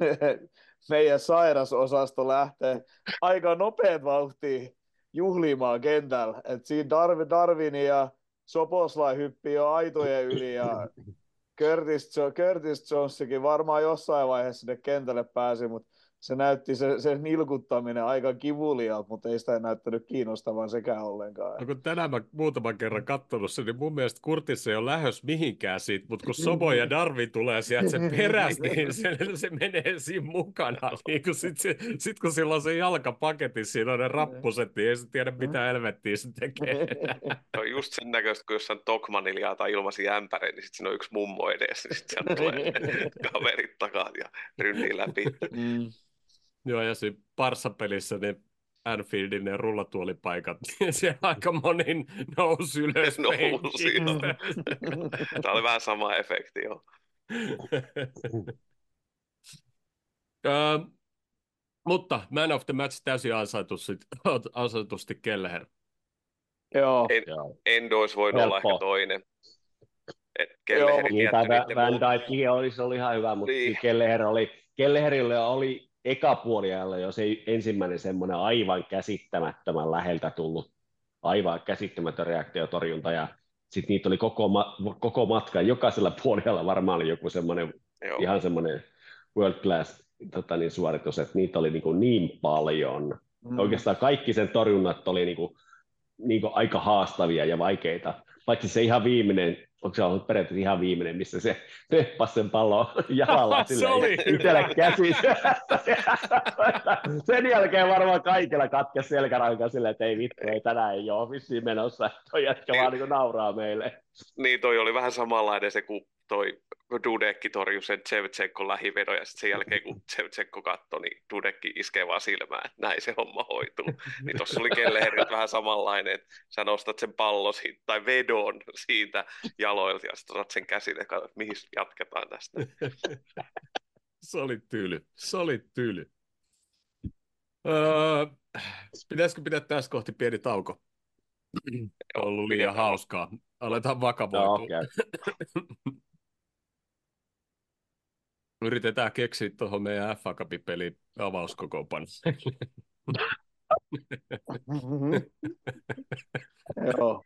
[LAUGHS] meidän sairasosasto lähtee aika nopeat vauhtia juhlimaan kentällä. Et siinä Darwin, Darwin ja Soposlai hyppii jo aitojen yli ja [LAUGHS] Curtis, Curtis Jonesikin varmaan jossain vaiheessa sinne kentälle pääsi, mutta se näytti se, se nilkuttaminen aika kivulialta, mutta ei sitä näyttänyt kiinnostavan sekään ollenkaan. No kun tänään mä muutaman kerran katsonut sen, niin mun mielestä Kurtis ei ole lähes mihinkään siitä, mutta kun Sobo ja Darvi tulee sieltä se peräs, [LAUGHS] niin se, se menee siinä mukana. Niin kun sit, sit, kun sillä on se jalka paketissa, siinä on ne rappuset, niin ei se tiedä mitä helvettiä se tekee. [LAUGHS] No just sen näköistä, kun jossain Tokmanilla tai ilmasi ämpäri, niin sitten siinä on yksi mummo edessä, niin sitten tulee [LAUGHS] kaverit takaa ja rynnii läpi. Mm. Joo, ja siinä Parsa-pelissä, niin Anfieldin ne rullatuolipaikat, [LAUGHS] niin siellä aika moni nousi ylös Nousi, penkistä. [LAUGHS] Tämä oli vähän sama efekti, joo. Ö, [LAUGHS] mutta man of the match täysin ansaitusti, ansaitusti Kelleher. Joo, En- Joo. Endo olisi voinut olla Helppoa. ehkä toinen. Et Joo, Kelleherin Niin, tai jätti Van niiden Dijk olisi ollut ihan hyvä, mutta Niin. niin. Kelleher oli, Kelleherille oli eka puoliajalla jo se ensimmäinen semmoinen aivan käsittämättömän läheltä tullut, aivan käsittämätön reaktiotorjunta ja sitten niitä oli koko, ma- koko matka, jokaisella puolella varmaan oli joku semmoinen Joo. ihan semmoinen world class tota niin, suoritus, että niitä oli niin, kuin niin paljon. Mm. Oikeastaan kaikki sen torjunnat oli niin kuin, niin kuin aika haastavia ja vaikeita. Paitsi se ihan viimeinen, onko se ollut periaatteessa ihan viimeinen, missä se teppasi sen pallon [LAUGHS] jalalla Se silleen oli itselle käsissä. [LAUGHS] Sen jälkeen varmaan kaikilla katkesi selkäranka silleen, että ei vittu, ei tänään ei ole vissiin menossa. Toi jätkä vaan niin nauraa meille. Niin toi oli vähän samanlainen se, kun toi Dudekki torjui sen Tsevtsenkon lähivedon ja sitten sen jälkeen kun [LAUGHS] Tsevtsenko katsoi, niin Dudekki iskee vaan silmään, että näin se homma hoituu. [LAUGHS] Niin tuossa oli Kelleherin vähän samanlainen, että sä nostat sen pallon siitä, tai vedon siitä jaloilta ja sitten otat sen käsin ja katsot, mihin jatketaan tästä. [LAUGHS] Se oli tyly. Se oli tyly. Öö, pitäisikö pitää tässä kohti pieni tauko? On ollut liian pidetään. hauskaa. Aletaan No, vakavoitua. okay. Yritetään keksiä tuohon meidän FA Cup-peliin avauskokoonpano. Joo.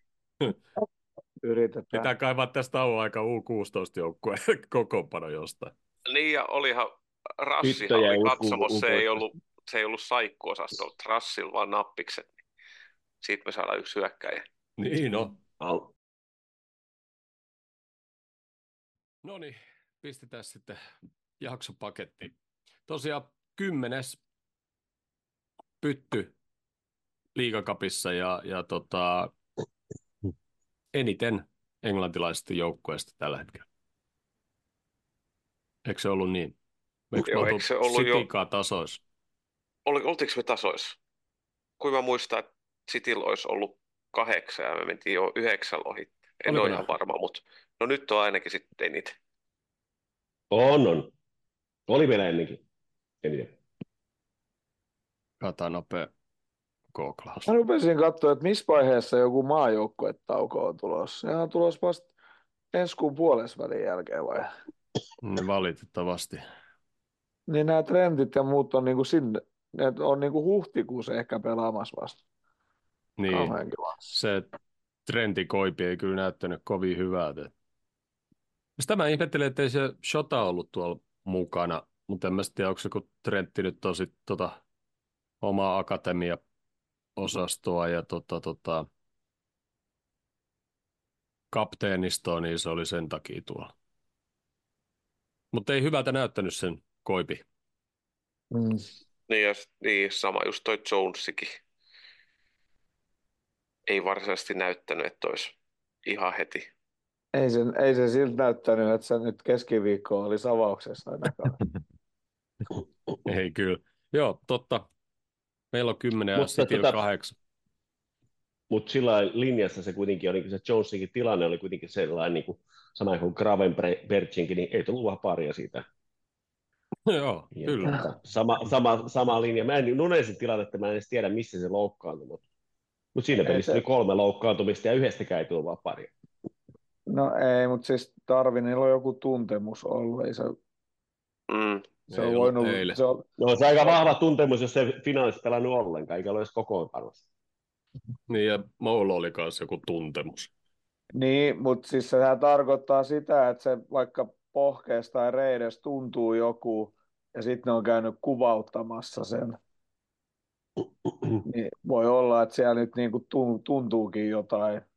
Yritetään. Pitää kaivaa tästä tauon aika U16-joukkueen [LAUGHS] kokoonpano jostain. Niin ja olihan Rassihan Tyttöjä oli katsomossa, se ei ollut, se ei ollut saikkuosasto, Rassilla vaan nappikset. Siitä me saadaan yksi hyökkäjä. Niin no. Al- No niin, pistetään sitten jaksopaketti. Tosiaan kymmenes pytty liigakapissa ja, ja tota, eniten englantilaisista joukkueista tällä hetkellä. Eikö se ollut niin? Eikö Joo, eikö se ollut jo- tasois? Oli, oltiinko me tasoissa? Kuin mä muistan, että Cityllä olisi ollut kahdeksan ja me mentiin jo yhdeksän ohi. En Oliko ole näin? ihan varma, mutta no nyt on ainakin sitten eniten. On, on. Oli vielä ennenkin. Eniten. Kata nopea googlaus. Mä rupesin katsoa, että missä vaiheessa joku maajoukkuetauko on tulossa. Sehän on tulossa vasta ensi kuun puolesvälin jälkeen vai? Niin valitettavasti. Niin nämä trendit ja muut on niinku sinne, ne on niinku huhtikuussa ehkä pelaamassa vasta. Niin, se trendikoipi ei kyllä näyttänyt kovin hyvältä. Sitä mä ihmettelen, että ei se Shota ollut tuolla mukana, mutta en mä sitten tiedä, onko se kun Trentti nyt on sit tota omaa akatemia-osastoa ja tota, tota, kapteenistoa, niin se oli sen takia tuolla. Mutta ei hyvältä näyttänyt sen koipi. Mm. Niin, ja, niin sama just toi Jonesikin. Ei varsinaisesti näyttänyt, että olisi ihan heti. Ei, se, ei se siltä näyttänyt, että se nyt keskiviikko oli savauksessa ainakaan. [LAUGHS] Ei kyllä. Joo, totta. Meillä on kymmenen ja Mutta Cityllä tota- kahdeksan. Mutta sillä linjassa se kuitenkin oli, kun se Jonesinkin tilanne oli kuitenkin sellainen, niin kuin, sama kuin Gravenberchinkin, niin ei tullut vaparia siitä. [LAUGHS] Joo, Ja, kyllä. tota, Sama, sama, sama linja. Mä en Nunesin tilannetta, mä en edes tiedä, missä se loukkaantui, mutta mut siinä Ei pelissä se- oli kolme loukkaantumista ja yhdestäkään ei tullut vaparia. No ei, mutta siis Darwinilla on joku tuntemus ollut. Ei se, Mm. se Ei on ollut voinut, eilen. se on, No se on aika vahva tuntemus, jos se finaalissa pelannut ollenkaan, eikä ole edes kokoonpanossa. Niin, ja Moulla oli kanssa joku tuntemus. Niin, mutta siis sehän tarkoittaa sitä, että se vaikka pohkeesta tai reidestä tuntuu joku, ja sitten ne on käynyt kuvauttamassa sen. Niin voi olla, että siellä nyt niinku tu- tuntuukin jotain, tai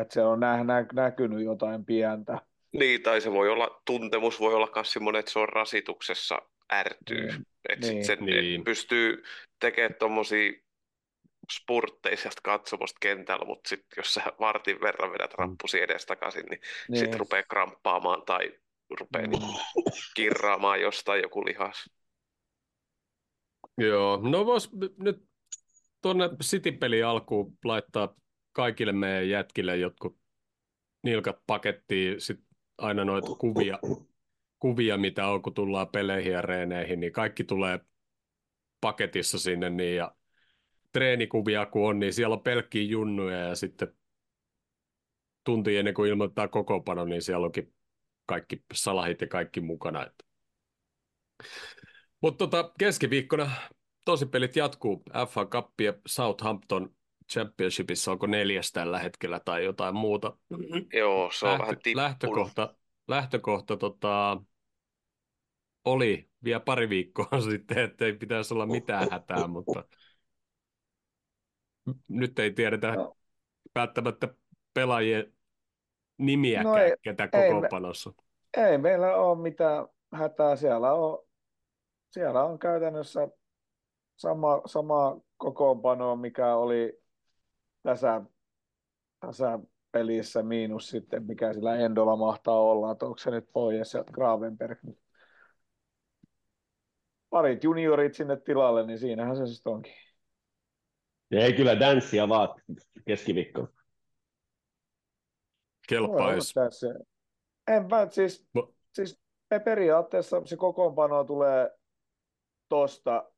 että siellä on nä- nä- näkynyt jotain pientä. Niin, tai se voi olla, tuntemus voi olla myös semmoinen, että se on rasituksessa ärtyy. Niin. Että sit Niin. sen, Niin. pystyy tekemään tuommoisia spurtteja sieltä katsomusta kentällä, mutta sitten jos sä vartin verran vedät rappusi edestakaisin, niin, niin. Niin. sitten rupeaa kramppaamaan tai rupeaa Mm. niin kirraamaan jostain joku lihas. Joo, no vois nyt tuonne City-peli alkuun laittaa kaikille meidän jätkille jotkut nilkat pakettiin sit aina noita kuvia, kuvia, mitä on, kun tullaan peleihin ja reeneihin, niin kaikki tulee paketissa sinne, niin ja treenikuvia kun on, niin siellä on pelkkiä junnuja ja sitten tunti ennen kuin ilmoittaa kokoopano, niin siellä onkin kaikki salahit ja kaikki mukana. Mutta tota, keskiviikkona tosipelit jatkuu. FA Cup ja Southampton Championshipissa onko neljäs tällä hetkellä tai jotain muuta. Joo, se on Lähtö, vähän tippunut. lähtökohta, lähtökohta tota, oli vielä pari viikkoa [LAUGHS] sitten, että ei pitäisi olla mitään hätää, mutta nyt ei tiedetä No. välttämättä pelaajien nimiäkään, No ei- ketä ei me- kokoonpanossa. Ei meillä ole mitään hätää. Siellä on, siellä on käytännössä sama, sama kokoonpano, mikä oli tässä, tässä pelissä miinus sitten, mikä sillä Endolla mahtaa olla, että onko se nyt pois ja Gravenberg. Parit juniorit sinne tilalle, niin siinähän se sitten onkin. Ja ei kyllä danssia vaan keskiviikko. Kelpaisi. En mä, siis, Mo- siis me periaatteessa se kokoonpano tulee tosta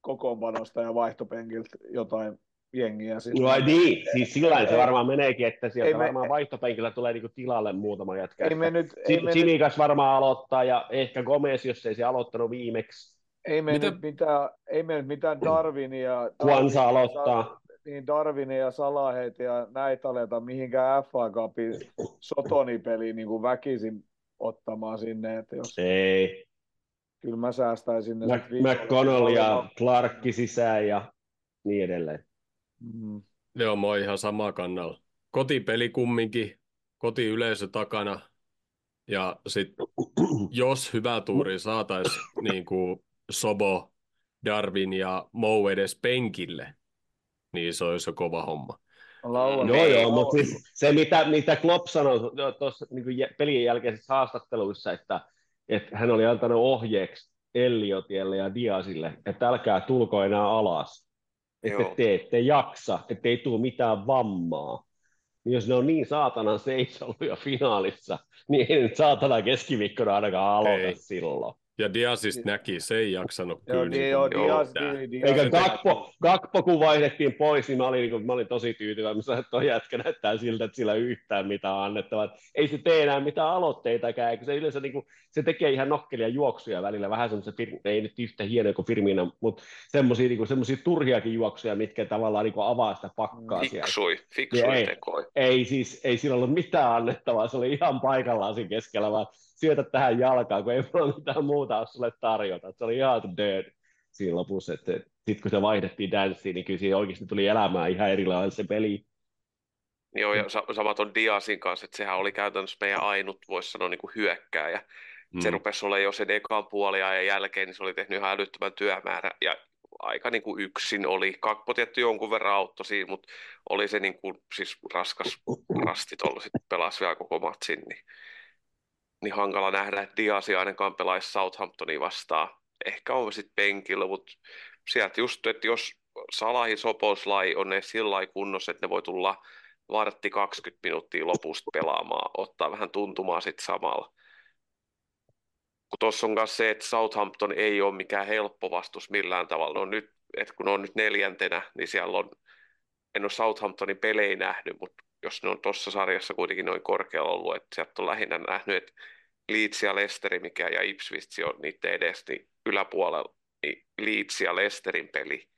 kokoonpanosta ja vaihtopenkiltä jotain jengiä. Sitten. No ai niin, siis sillä se Ei- varmaan meneekin, että sieltä ei me- varmaan vaihtopenkillä tulee niinku tilalle muutama jätkä. Ei me nyt, ei me nyt, Simikas varmaan aloittaa ja ehkä Gomez, jos ei se aloittanut viimeksi. ei me Mitä- nyt mitään, ei me nyt mitään Darwinia, Kwanza Darwinia- aloittaa. niin Darwinia ja Salaheita ja näitä aleta mihinkään FA Cupin Sotoni-peliin niin kuin väkisin ottamaan sinne, että jos Ei. kyllä mä säästäisin ne. McConnell ja Clarkki sisään ja niin edelleen. Mm. Joo, mä oon ihan sama kannalla. Kotipeli kumminkin, kotiyleisö takana. Ja sitten jos hyvä tuuri saataisiin niin kuin Sobo, Darwin ja Mou edes penkille, niin se olisi jo kova homma. Lauantai- Joo, joo, Lau- mutta siis se, mitä, mitä Klopp sanoi tuossa niin pelien jälkeisissä haastatteluissa, että, että hän oli antanut ohjeeksi Elliotielle ja Diasille, että älkää tulko enää alas, että Joo. te ette jaksa, että ei tule mitään vammaa. Niin jos ne on niin saatanan seisolluja finaalissa, niin ei nyt saatana keskiviikkona ainakaan aloita Ei. silloin. Ja Diasista näki, se ei jaksanut Joo, kyllä. niin, niin joo, kuin Dias, mitään. Di- Dias, Eikä Gakpo, Gakpo, kun vaihdettiin pois, niin mä olin, niin kuin, mä olin tosi tyytyväinen. Mä sanoin, että tuo jätkä näyttää siltä, että sillä ei yhtään mitään annettavaa. Ei se tee enää mitään aloitteitakaan, eikö se yleensä niin kuin, se tekee ihan nokkelia juoksuja välillä, vähän semmoisia, fir- ei nyt yhtä hienoja kuin Firmina, mutta semmoisia, niin kuin, turhiakin juoksuja, mitkä tavallaan niin kuin, avaa sitä pakkaa siellä. Fiksui, fiksui Niin ei. tekoi. Ei siis, ei sillä ollut mitään annettavaa, se oli ihan paikallaan siinä keskellä, vaan syötä tähän jalkaan, kun ei mulla mitään muuta ole sulle tarjota. Se oli ihan dead siinä lopussa, että sitten kun se vaihdettiin danssiin, niin kyllä siihen oikeasti tuli elämään ihan erilainen se peli. Joo, ja sa- samaton Diasin kanssa, että sehän oli käytännössä meidän ainut, voisi sanoa, niin kuin hyökkääjä. Mm. Se rupesi olemaan jo sen ekan puolia ja jälkeen, niin se oli tehnyt ihan älyttömän työmäärä ja aika niin kuin yksin oli. Kakpo tietty jonkun verran auttoi siinä, mutta oli se niin kuin, siis raskas [LAUGHS] rastit ollut, sitten pelasi vielä koko matsin, niin, niin hankala nähdä, että Diasi ainakaan pelaisi Southamptonia vastaan. Ehkä on sitten penkillä, mutta sieltä just, että jos Salahi Soposlai on ne sillä kunnossa, että ne voi tulla vartti 20 minuuttia lopusta pelaamaan, ottaa vähän tuntumaa sitten samalla kun tuossa on myös se, että Southampton ei ole mikään helppo vastus millään tavalla. No nyt, että kun on nyt neljäntenä, niin siellä on, en ole Southamptonin pelejä nähnyt, mutta jos ne on tuossa sarjassa kuitenkin noin korkealla ollut, että sieltä on lähinnä nähnyt, että Leeds ja Leicester, mikä ja Ipswich on niiden edes, niin yläpuolella, niin Leeds ja Leicesterin peli,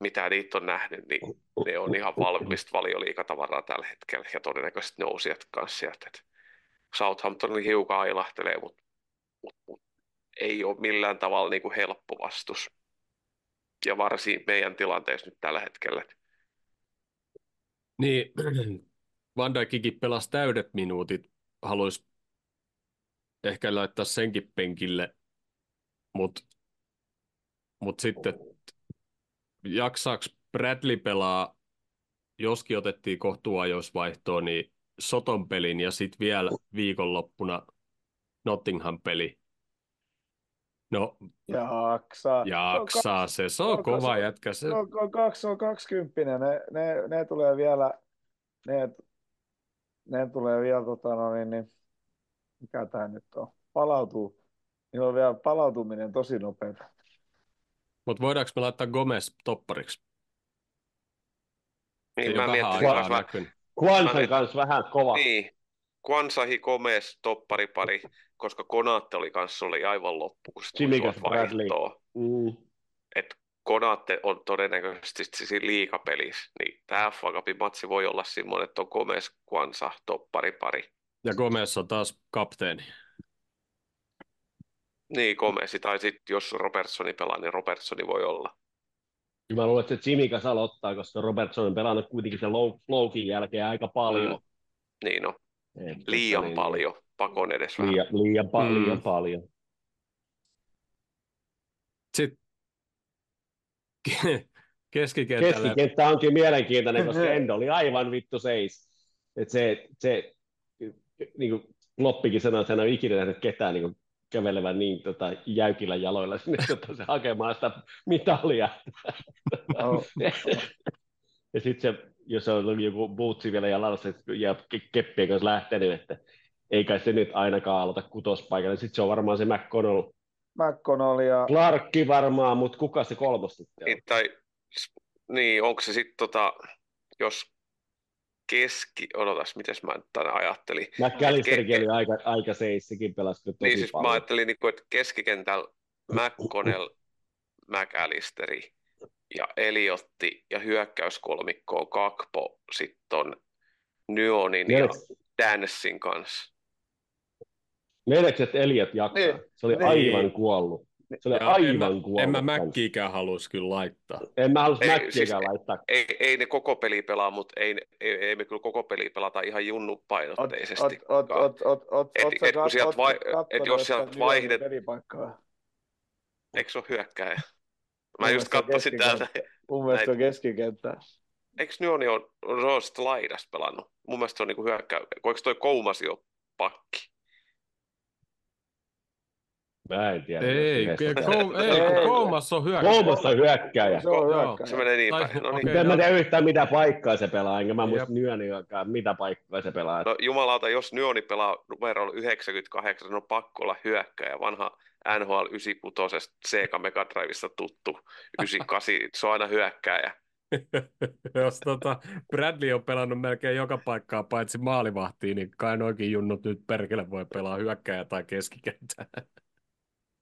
mitä niitä on nähnyt, niin ne on ihan valmista valioliikatavaraa tällä hetkellä ja todennäköisesti nousijat kanssa sieltä. Et Southampton hiukan ailahtelee, mutta mut, mut, ei ole millään tavalla niin kuin helppo vastus. Ja varsin meidän tilanteessa nyt tällä hetkellä. Et Niin, [CLEARS THROAT] Van Dijkikin pelasi täydet minuutit. Haluaisi ehkä laittaa senkin penkille, mutta mut sitten jaksaako Bradley pelaa, joskin otettiin kohtuajoisvaihtoon, niin Soton pelin ja sitten vielä viikonloppuna Nottingham-peli. No, Jaksaa. jaksaa se. Se on no, kova se- jätkä. Se, No, no, kaksi on kaksikymppinen. Ne, ne, ne tulee vielä, ne, ne tulee vielä, tota, no, niin, niin, mikä tämä nyt on, palautuu. Niillä on vielä palautuminen tosi nopeata. mutta voidaanko me laittaa Gomez toppariksi? Niin Ei mä. Kwansan Mä- kanssa vähän kova. niin, Kwansahi Gomez topparipari, koska Konaatte oli kanssa oli aivan loppu, kun vaihtoa. Mm. Et Konaatte on todennäköisesti siinä liikapelissä, niin tämä FA Cupin matsi voi olla semmoinen, että on Gomez, Kwansa, topparipari. Ja Gomez on taas kapteeni. Niin, Gomez, tai sitten jos Robertsoni pelaa, niin Robertsoni voi olla. Kyllä Mä luulen, että se kanssa aloittaa, koska Robertson on pelannut kuitenkin sen low, jälkeen aika paljon. Niin no, Että liian niin, paljon, pakon edes vähän. Liian, liian, pa- Mm. liian paljon. Sitten [LAUGHS] keskikentällä. Keskikenttä onkin mielenkiintoinen, koska [LAUGHS] Endo oli aivan vittu seis. Et se, se niin kuin Loppikin sanoi, että hän on ikinä nähnyt ketään niin kuin kävelevän niin tota, jäykillä jaloilla sinne [LAUGHS] tota, se hakemaan sitä mitalia. Oh, ja sitten se, jos on joku bootsi vielä jalalla ja ke- keppien kanssa lähtenyt, että ei kai se nyt ainakaan aloita kutospaikalla. Sitten se on varmaan se McConnell. McConnell ja Clarkki varmaan, mutta kuka se kolmas sitten on? Niin, tai, niin, onko se sitten tota, jos keski, odotas, miten mä nyt tänne ajattelin. McAllisterkin Ke- oli aika, aika seis, sekin pelasi tosi Niin siis mä paljon. ajattelin, niin kuin, että keskikentällä McConnell, McAllisteri ja Eliotti ja hyökkäyskolmikko on Kakpo, sitten on Nyonin ja Dansin kanssa. Meneekö, että Eliot jaksaa? Niin. Se oli Niin. aivan kuollut. Se oli Ja en, aivan mä, kuollut. en mä kans. Mäkkiikään halus kyllä laittaa. En mä halus Ei, Mäkkiäkään siis- laittaa. Ei, ei ne koko peli pelaa, mutta ei, ei, ei me kyllä koko peli pelata ihan junnupainotteisesti. Ot, ot, ot, ot, ot, Et- ot, sä et kun kat- sieltä ot- vai- kattonut, et jos että sieltä Newellin vaihdet- pelipaikkaa? Eikö se ole hyökkääjä? Mä just katsoin täältä. keskikenttä. Mun mielestä on keskikenttää. Eikö Nyoni on, sitten laidasta pelannut? Mun mielestä se on niinku hyökkää. Eikö toi Koumasi ole pakki? Mä en tiedä. Ei, mistä ei, kun. Koumas on hyökkäys. Kolmas on hyökkääjä. Se on Joo, hyökkääjä. Se menee niin Tai- päin. No niin. okei. En mä tiedä yhtään mitä paikkaa se pelaa, enkä mä muista Nyöniäkään, mitä paikkaa se pelaa. No jumalauta, jos Nyoni pelaa numerolla 98, niin on pakko olla hyökkääjä. Vanha NHL 96 Sega Mega Drivesta tuttu 98, [LAUGHS] se on aina hyökkääjä. [LAUGHS] Jos tota, Bradley on pelannut melkein joka paikkaa paitsi maalivahtiin, niin kai noikin junnut nyt perkele voi pelaa hyökkääjä tai keskikentää. [LAUGHS]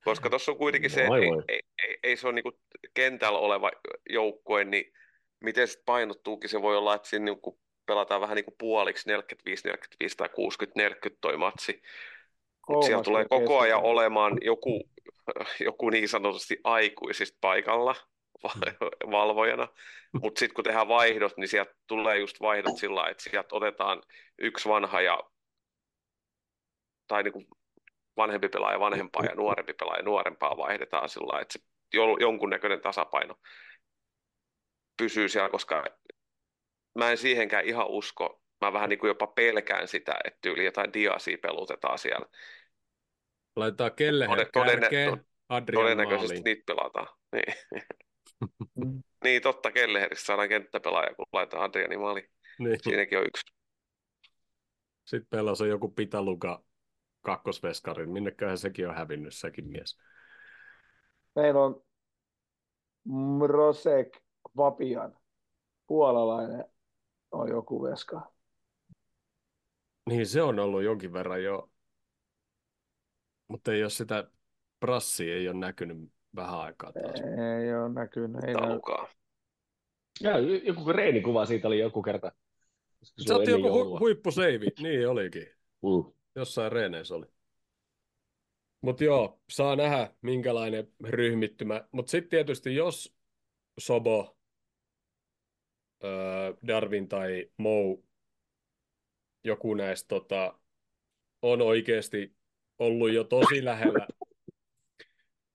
Koska tuossa on kuitenkin se, että ei, ei, ei, ei se ole niinku kentällä oleva joukkue, niin miten se painottuukin, se voi olla, että siinä niinku pelataan vähän niin kuin puoliksi 45, 45 tai 60, 40 toi matsi. Mut siellä Kolmas tulee koko ajan keskikentä. olemaan joku, [LAUGHS] joku niin sanotusti aikuisista paikalla va- [LAUGHS] valvojana, mutta sitten kun tehdään vaihdot, niin sieltä tulee just vaihdot sillä että sieltä otetaan yksi vanha ja tai niin kuin vanhempi pelaaja vanhempaa ja nuorempi pelaaja nuorempaa vaihdetaan sillä että se jo- jonkunnäköinen tasapaino pysyy siellä, koska mä en siihenkään ihan usko. Mä vähän niin kuin jopa pelkään sitä, että tyyli jotain diasia pelutetaan siellä. Laitetaan Kelleher Todennä- todennä- kärkeen, Adrian Todennäköisesti maaliin. niitä pelataan. Niin, [LAUGHS] niin totta, Kelleheristä saadaan kenttäpelaaja, kun laitetaan Adriani maali. Niin. Siinäkin on yksi. Sitten meillä on joku Pitaluka kakkosveskarin. Minneköhän sekin on hävinnyt, sekin mies. Meillä on Mrosek Vapian, puolalainen on joku veska. Niin se on ollut jonkin verran jo. Mutta ei ole sitä prassia ei ole näkynyt vähän aikaa taas. Ei ole näkynyt. Ei näy. Talukaa. Ja joku reenikuva siitä oli joku kerta. Se otti ennen joku hu- joulua. huippuseivi. [LAUGHS] Niin olikin. Mm. Jossain reeneissä oli. Mutta joo, saa nähdä minkälainen ryhmittymä. Mutta sitten tietysti jos Sobo, öö, Darwin tai Mou, joku näistä tota, on oikeasti ollut jo tosi lähellä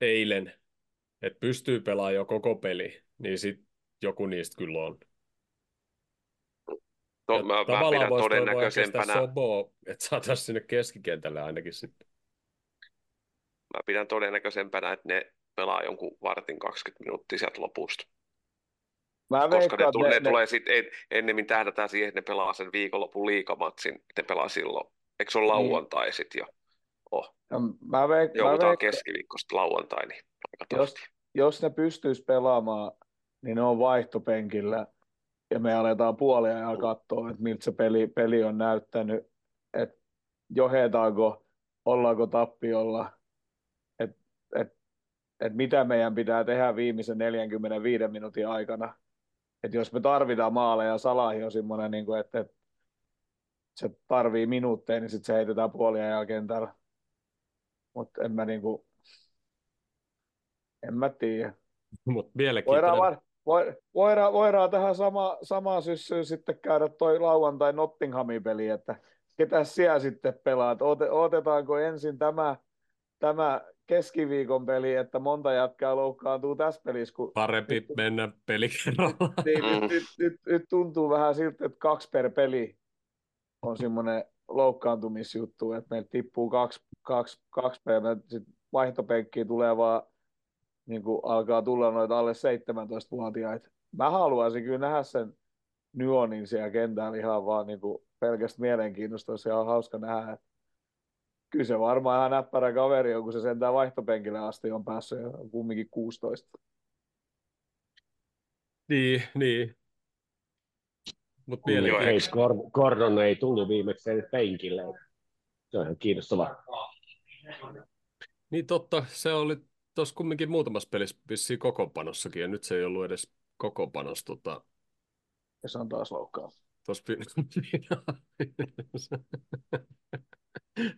eilen, että pystyy pelaamaan jo koko peli, niin sitten joku niistä kyllä on. Ja mä, mä tavallaan pidän voisi todennäköisempänä. Soboa, että saataisiin sinne keskikentälle ainakin sitten. mä pidän todennäköisempänä, että ne pelaa jonkun vartin 20 minuuttia sieltä lopusta. Mä Koska ne, tulee, ne, ne, ne, tulee sit, en, ennemmin tähdätään siihen, että ne pelaa sen viikonlopun liikamatsin, ne pelaa silloin. Eikö se ole lauantai sitten jo? Oh. mä, veik, mä Joudutaan veikkaan, keskiviikkosta lauantai, niin jos, jos ne pystyis pelaamaan, niin ne on vaihtopenkillä ja me aletaan puolia ja katsoa, että miltä se peli, peli on näyttänyt, että johetaanko, ollaanko tappiolla, että et, et mitä meidän pitää tehdä viimeisen 45 minuutin aikana. Että jos me tarvitaan maaleja, Salahi on semmoinen, niin kuin, että, että se tarvii minuutteja, niin sitten se heitetään puolia ja kentällä. Mutta en mä niinku, en mä tiedä. [LAUGHS] Mutta Voidaan, mielenkiintoinen. var, voi- voidaan, voidaan tähän sama, samaan syssyyn sitten käydä toi lauantai Nottinghamin peli, että ketä siellä sitten pelaat. Ote, otetaanko ensin tämä, tämä keskiviikon peli, että monta jätkää loukkaantuu tässä pelissä, kun Parempi nyt, mennä peli [LAUGHS] niin, nyt, nyt, nyt, nyt, tuntuu vähän siltä, että kaksi per peli on semmoinen loukkaantumisjuttu, että meillä tippuu kaksi, kaksi, kaksi peliä, sitten vaihtopenkkiä tulee vaan niin kuin alkaa tulla noita alle 17-vuotiaita. Mä haluaisin kyllä nähdä sen Nyonin siellä kentällä ihan vaan niin kuin pelkästä mielenkiinnosta, olisi ihan hauska nähdä. Että kyllä se varmaan ihan näppärä kaveri on, kun se sentään vaihtopenkille asti on päässyt ja kumminkin 16. Niin, niin. Mielenkiintoista. Gor- Gordon ei tullut viimeksi penkille. Se on ihan kiinnostavaa. Niin totta, se oli tuossa kumminkin muutamassa pelissä vissiin kokoonpanossakin, ja nyt se ei ollut edes kokoonpanossa. Tota, Ja se on taas loukkaa. tossa... [LAUGHS]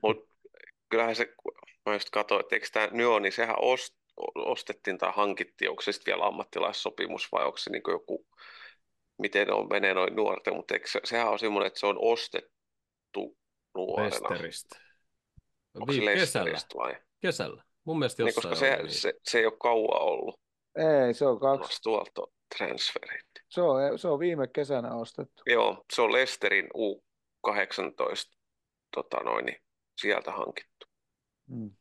Mutta kyllähän se, mä just katsoin, että eikö tämä Nyo, niin sehän ost, ostettiin tai hankittiin, onko se sitten vielä ammattilaissopimus vai onko se niin joku, miten on menee noin nuorten, mutta eikö se, sehän on semmoinen, että se on ostettu nuorena. Lesteristä. Onko se kesällä. Lesteristä vai? Kesällä. Mun mielestä Niin, jossain koska se, niin. se, se ei ole kauan ollut. Ei, se on kaksi. Vasta tuolta transferit. Se on, se on viime kesänä ostettu. Joo, se on Lesterin U18 tota noin, niin sieltä hankittu. Mm.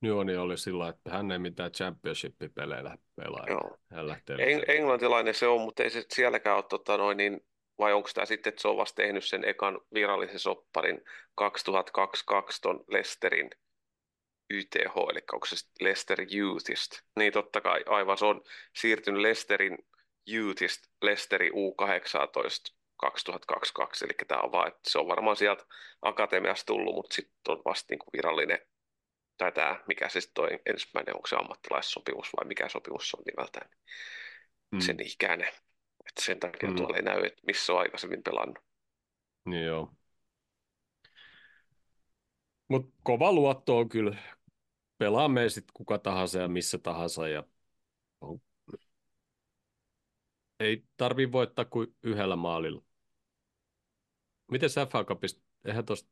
Nyoni oli sillä, että hän ei mitään championship-pelejä pelaa. Joo. Hän lähtee Eng- englantilainen se on, mutta ei se sielläkään ole, tota noin, niin, vai onko tämä sitten, että se on vasta tehnyt sen ekan virallisen sopparin 2022 ton Lesterin YTH, eli onko se sitten Leicester Youthista? Niin totta kai, aivan se on siirtynyt Leicesterin Youthista Leicesterin U18 2022, eli tämä on vaan, että se on varmaan sieltä akatemiasta tullut, mutta sitten on vasta niin kuin virallinen, tai tämä, mikä se sitten toi ensimmäinen, onko se ammattilaissopimus vai mikä sopimus se on nimeltään, Mm. sen ikäinen. Että sen takia Mm. tuolla ei näy, että missä on aikaisemmin pelannut. Niin joo. Mutta kova luotto on kyllä. Pelaa me sitten kuka tahansa ja missä tahansa. Ja. Ei tarvi voittaa kuin yhdellä maalilla. Miten FA Cupista, eihän tuosta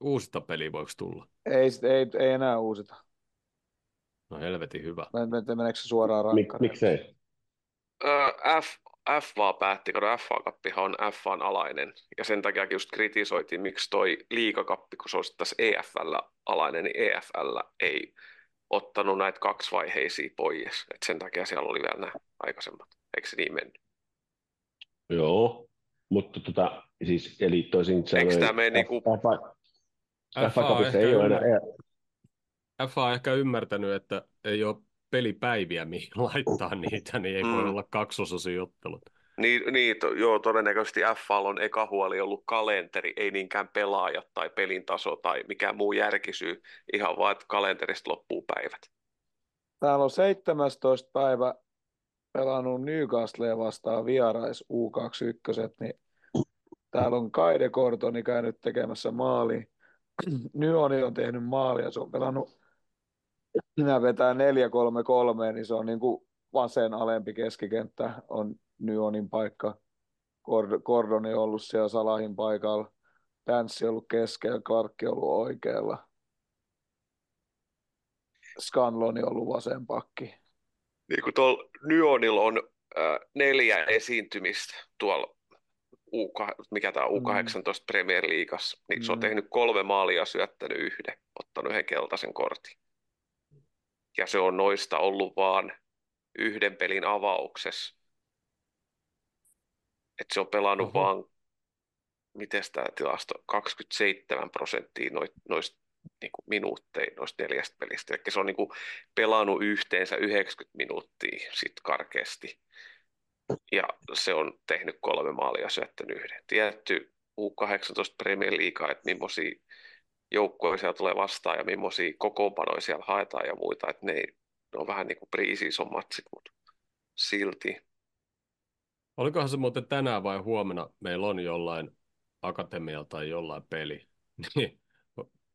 uusita peliä voiko tulla? Ei, sit- ei, ei enää uusita. No helvetin hyvä. Men- men- Meneekö se suoraan Mik, rankkareen? miksei? Öö, F, F vaan päätti, kun FA Cuppihan on FAn alainen, ja sen takia just kritisoitiin, miksi toi liigakappi, kun se olisi taas EFL alainen, niin EFL ei ottanut näitä kaksivaiheisia pois. Et sen takia siellä oli vielä nämä aikaisemmat. Eikö se niin mennyt? Joo, mutta tota, siis, eli toisin Eikö sanoen, tämä mene niinku, FA, FA ei ole ymmär- enää, FA on ehkä ymmärtänyt, että ei ole pelipäiviä, mihin [LAUGHS] laittaa niitä, niin ei voi Mm. olla kaksosaisia ottelut. niin, niin to, joo, todennäköisesti FA on eka huoli ollut kalenteri, ei niinkään pelaajat tai pelin taso tai mikään muu järkisyy, ihan vaan, että kalenterista loppuu päivät. Täällä on 17. päivä pelannut Newcastlea vastaan vierais U21, niin täällä on Kaide Kortoni käynyt tekemässä maali. [CLEARS THROAT] Nyoni on tehnyt ja se on pelannut, minä vetää 4-3-3, niin se on niin kuin vasen alempi keskikenttä on Nyonin paikka. Gordoni on ollut siellä Salahin paikalla. Danssi on ollut keskellä, Clarkki on ollut oikealla. Scanloni on ollut vasen pakki. Niin kuin tuolla Nyonilla on äh, neljä esiintymistä tuolla U, mikä tämä U18 mm. Premier Leagueassa, niin mm. se on mm. tehnyt kolme maalia syöttänyt yhden, ottanut yhden keltaisen kortin. Ja se on noista ollut vaan yhden pelin avauksessa. Että se on pelannut Oho. vaan, miten tämä tilasto, 27 prosenttia noista niin kuin minuutteja noista neljästä pelistä. Eli se on niin kuin pelannut yhteensä 90 minuuttia sit karkeasti. Ja se on tehnyt kolme maalia syöttänyt yhden. Tietty U18 Premier League, että millaisia joukkoja siellä tulee vastaan ja millaisia kokoonpanoja siellä haetaan ja muita. Että ne, ne on vähän niin kuin pre-season matsit, mutta silti. Olikohan se muuten tänään vai huomenna meillä on jollain akatemialla tai jollain peli, [LAUGHS] niin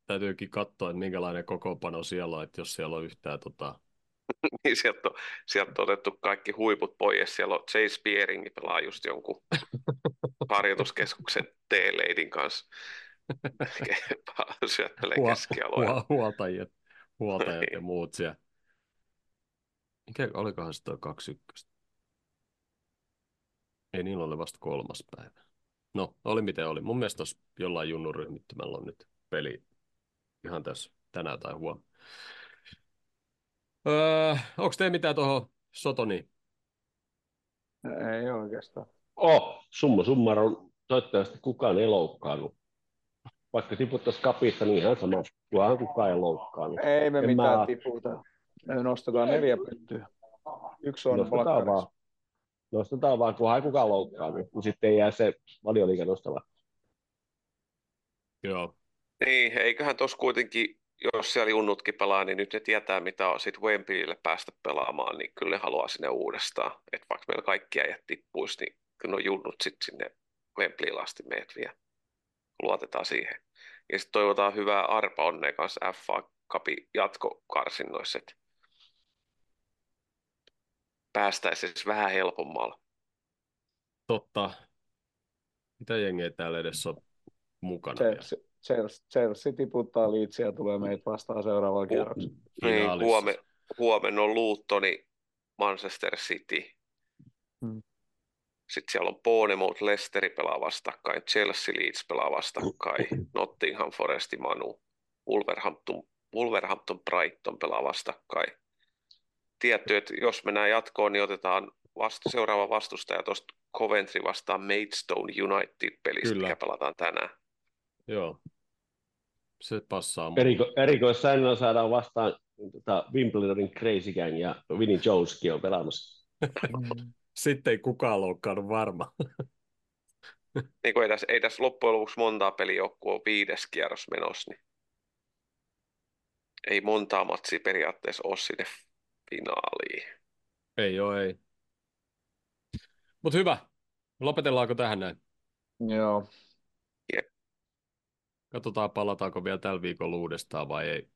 täytyykin katsoa, että minkälainen kokoonpano siellä on, että jos siellä on yhtään tota... [LAUGHS] niin sieltä on, sieltä on otettu kaikki huiput pois. Siellä on Chase Spearing pelaa just jonkun [LAUGHS] harjoituskeskuksen T-leidin kanssa. [LAUGHS] Syöttelee keskialoja. huoltajat, huoltajat ja muut siellä. Mikä, olikohan se tuo 21? Ei, niillä oli vasta kolmas päivä. No, oli miten oli. Mun mielestä jollain junnun ryhmittymällä on nyt peli ihan tässä tänään tai huomenna. Öö, onko teillä mitään tuohon Sotoniin? Ei oikeastaan. Oh, summa summaron, toivottavasti kukaan ei loukkaannut. Vaikka tiputtaisi kapista, niin ihan sama. Tuohan kukaan ei loukkaannut. Ei me en mitään mä... tiputa. Me nostetaan neljä pyttyä. Yksi on nostetaan vaan. Nostetaan vaan, kunhan ei kukaan loukkaannut. Niin sitten ei jää se valioliiga nostava. Joo, niin, eiköhän tuossa kuitenkin, jos siellä junnutkin pelaa, niin nyt ne tietää, mitä on sitten Wembleylle päästä pelaamaan, niin kyllä ne haluaa sinne uudestaan. Että vaikka meillä kaikki äijät tippuisi, niin kyllä on junnut sitten sinne Wembleylle asti meidät vielä. Luotetaan siihen. Ja sitten toivotaan hyvää arpa onnea kanssa FA Cupin jatkokarsinnoissa, että päästäisiin siis vähän helpommalla. Totta. Mitä jengiä täällä edessä on mukana? Chelsea, Chelsea, Chelsea tiputtaa liitsiä ja tulee meitä vastaan seuraavalla kierroksella. Niin, huomen, huomenna on Luuttoni Manchester City. Hmm. Sitten siellä on Bournemouth, Leicesteri pelaa vastakkain, Chelsea Leeds pelaa vastakkain, Nottingham Forest Manu, Wolverhampton, Wolverhampton Brighton pelaa vastakkain. Tietty, että jos mennään jatkoon, niin otetaan vastu, seuraava vastustaja tuosta Coventry vastaan Maidstone United-pelistä, mikä pelataan tänään. Joo, se passaa. Eriko, erikoissäännöllä saadaan vastaan tota, Wimbledonin Crazy Gang ja Vinnie Joneskin on pelaamassa. [LAUGHS] Sitten ei kukaan loukkaannut varma. [LAUGHS] niin ei, tässä, ei tässä loppujen lopuksi montaa peliä ole, kun on viides kierros menossa, niin ei montaa matsia periaatteessa ole sinne finaaliin. Ei ole, ei. Mutta hyvä. Lopetellaanko tähän näin? Joo. Katsotaan, palataanko vielä tällä viikolla uudestaan vai ei.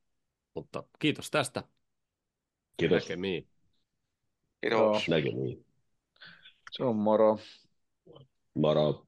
Mutta kiitos tästä. Kiitos. Näkemiin. Kiitos. Näkemiin. Se on moro. Moro.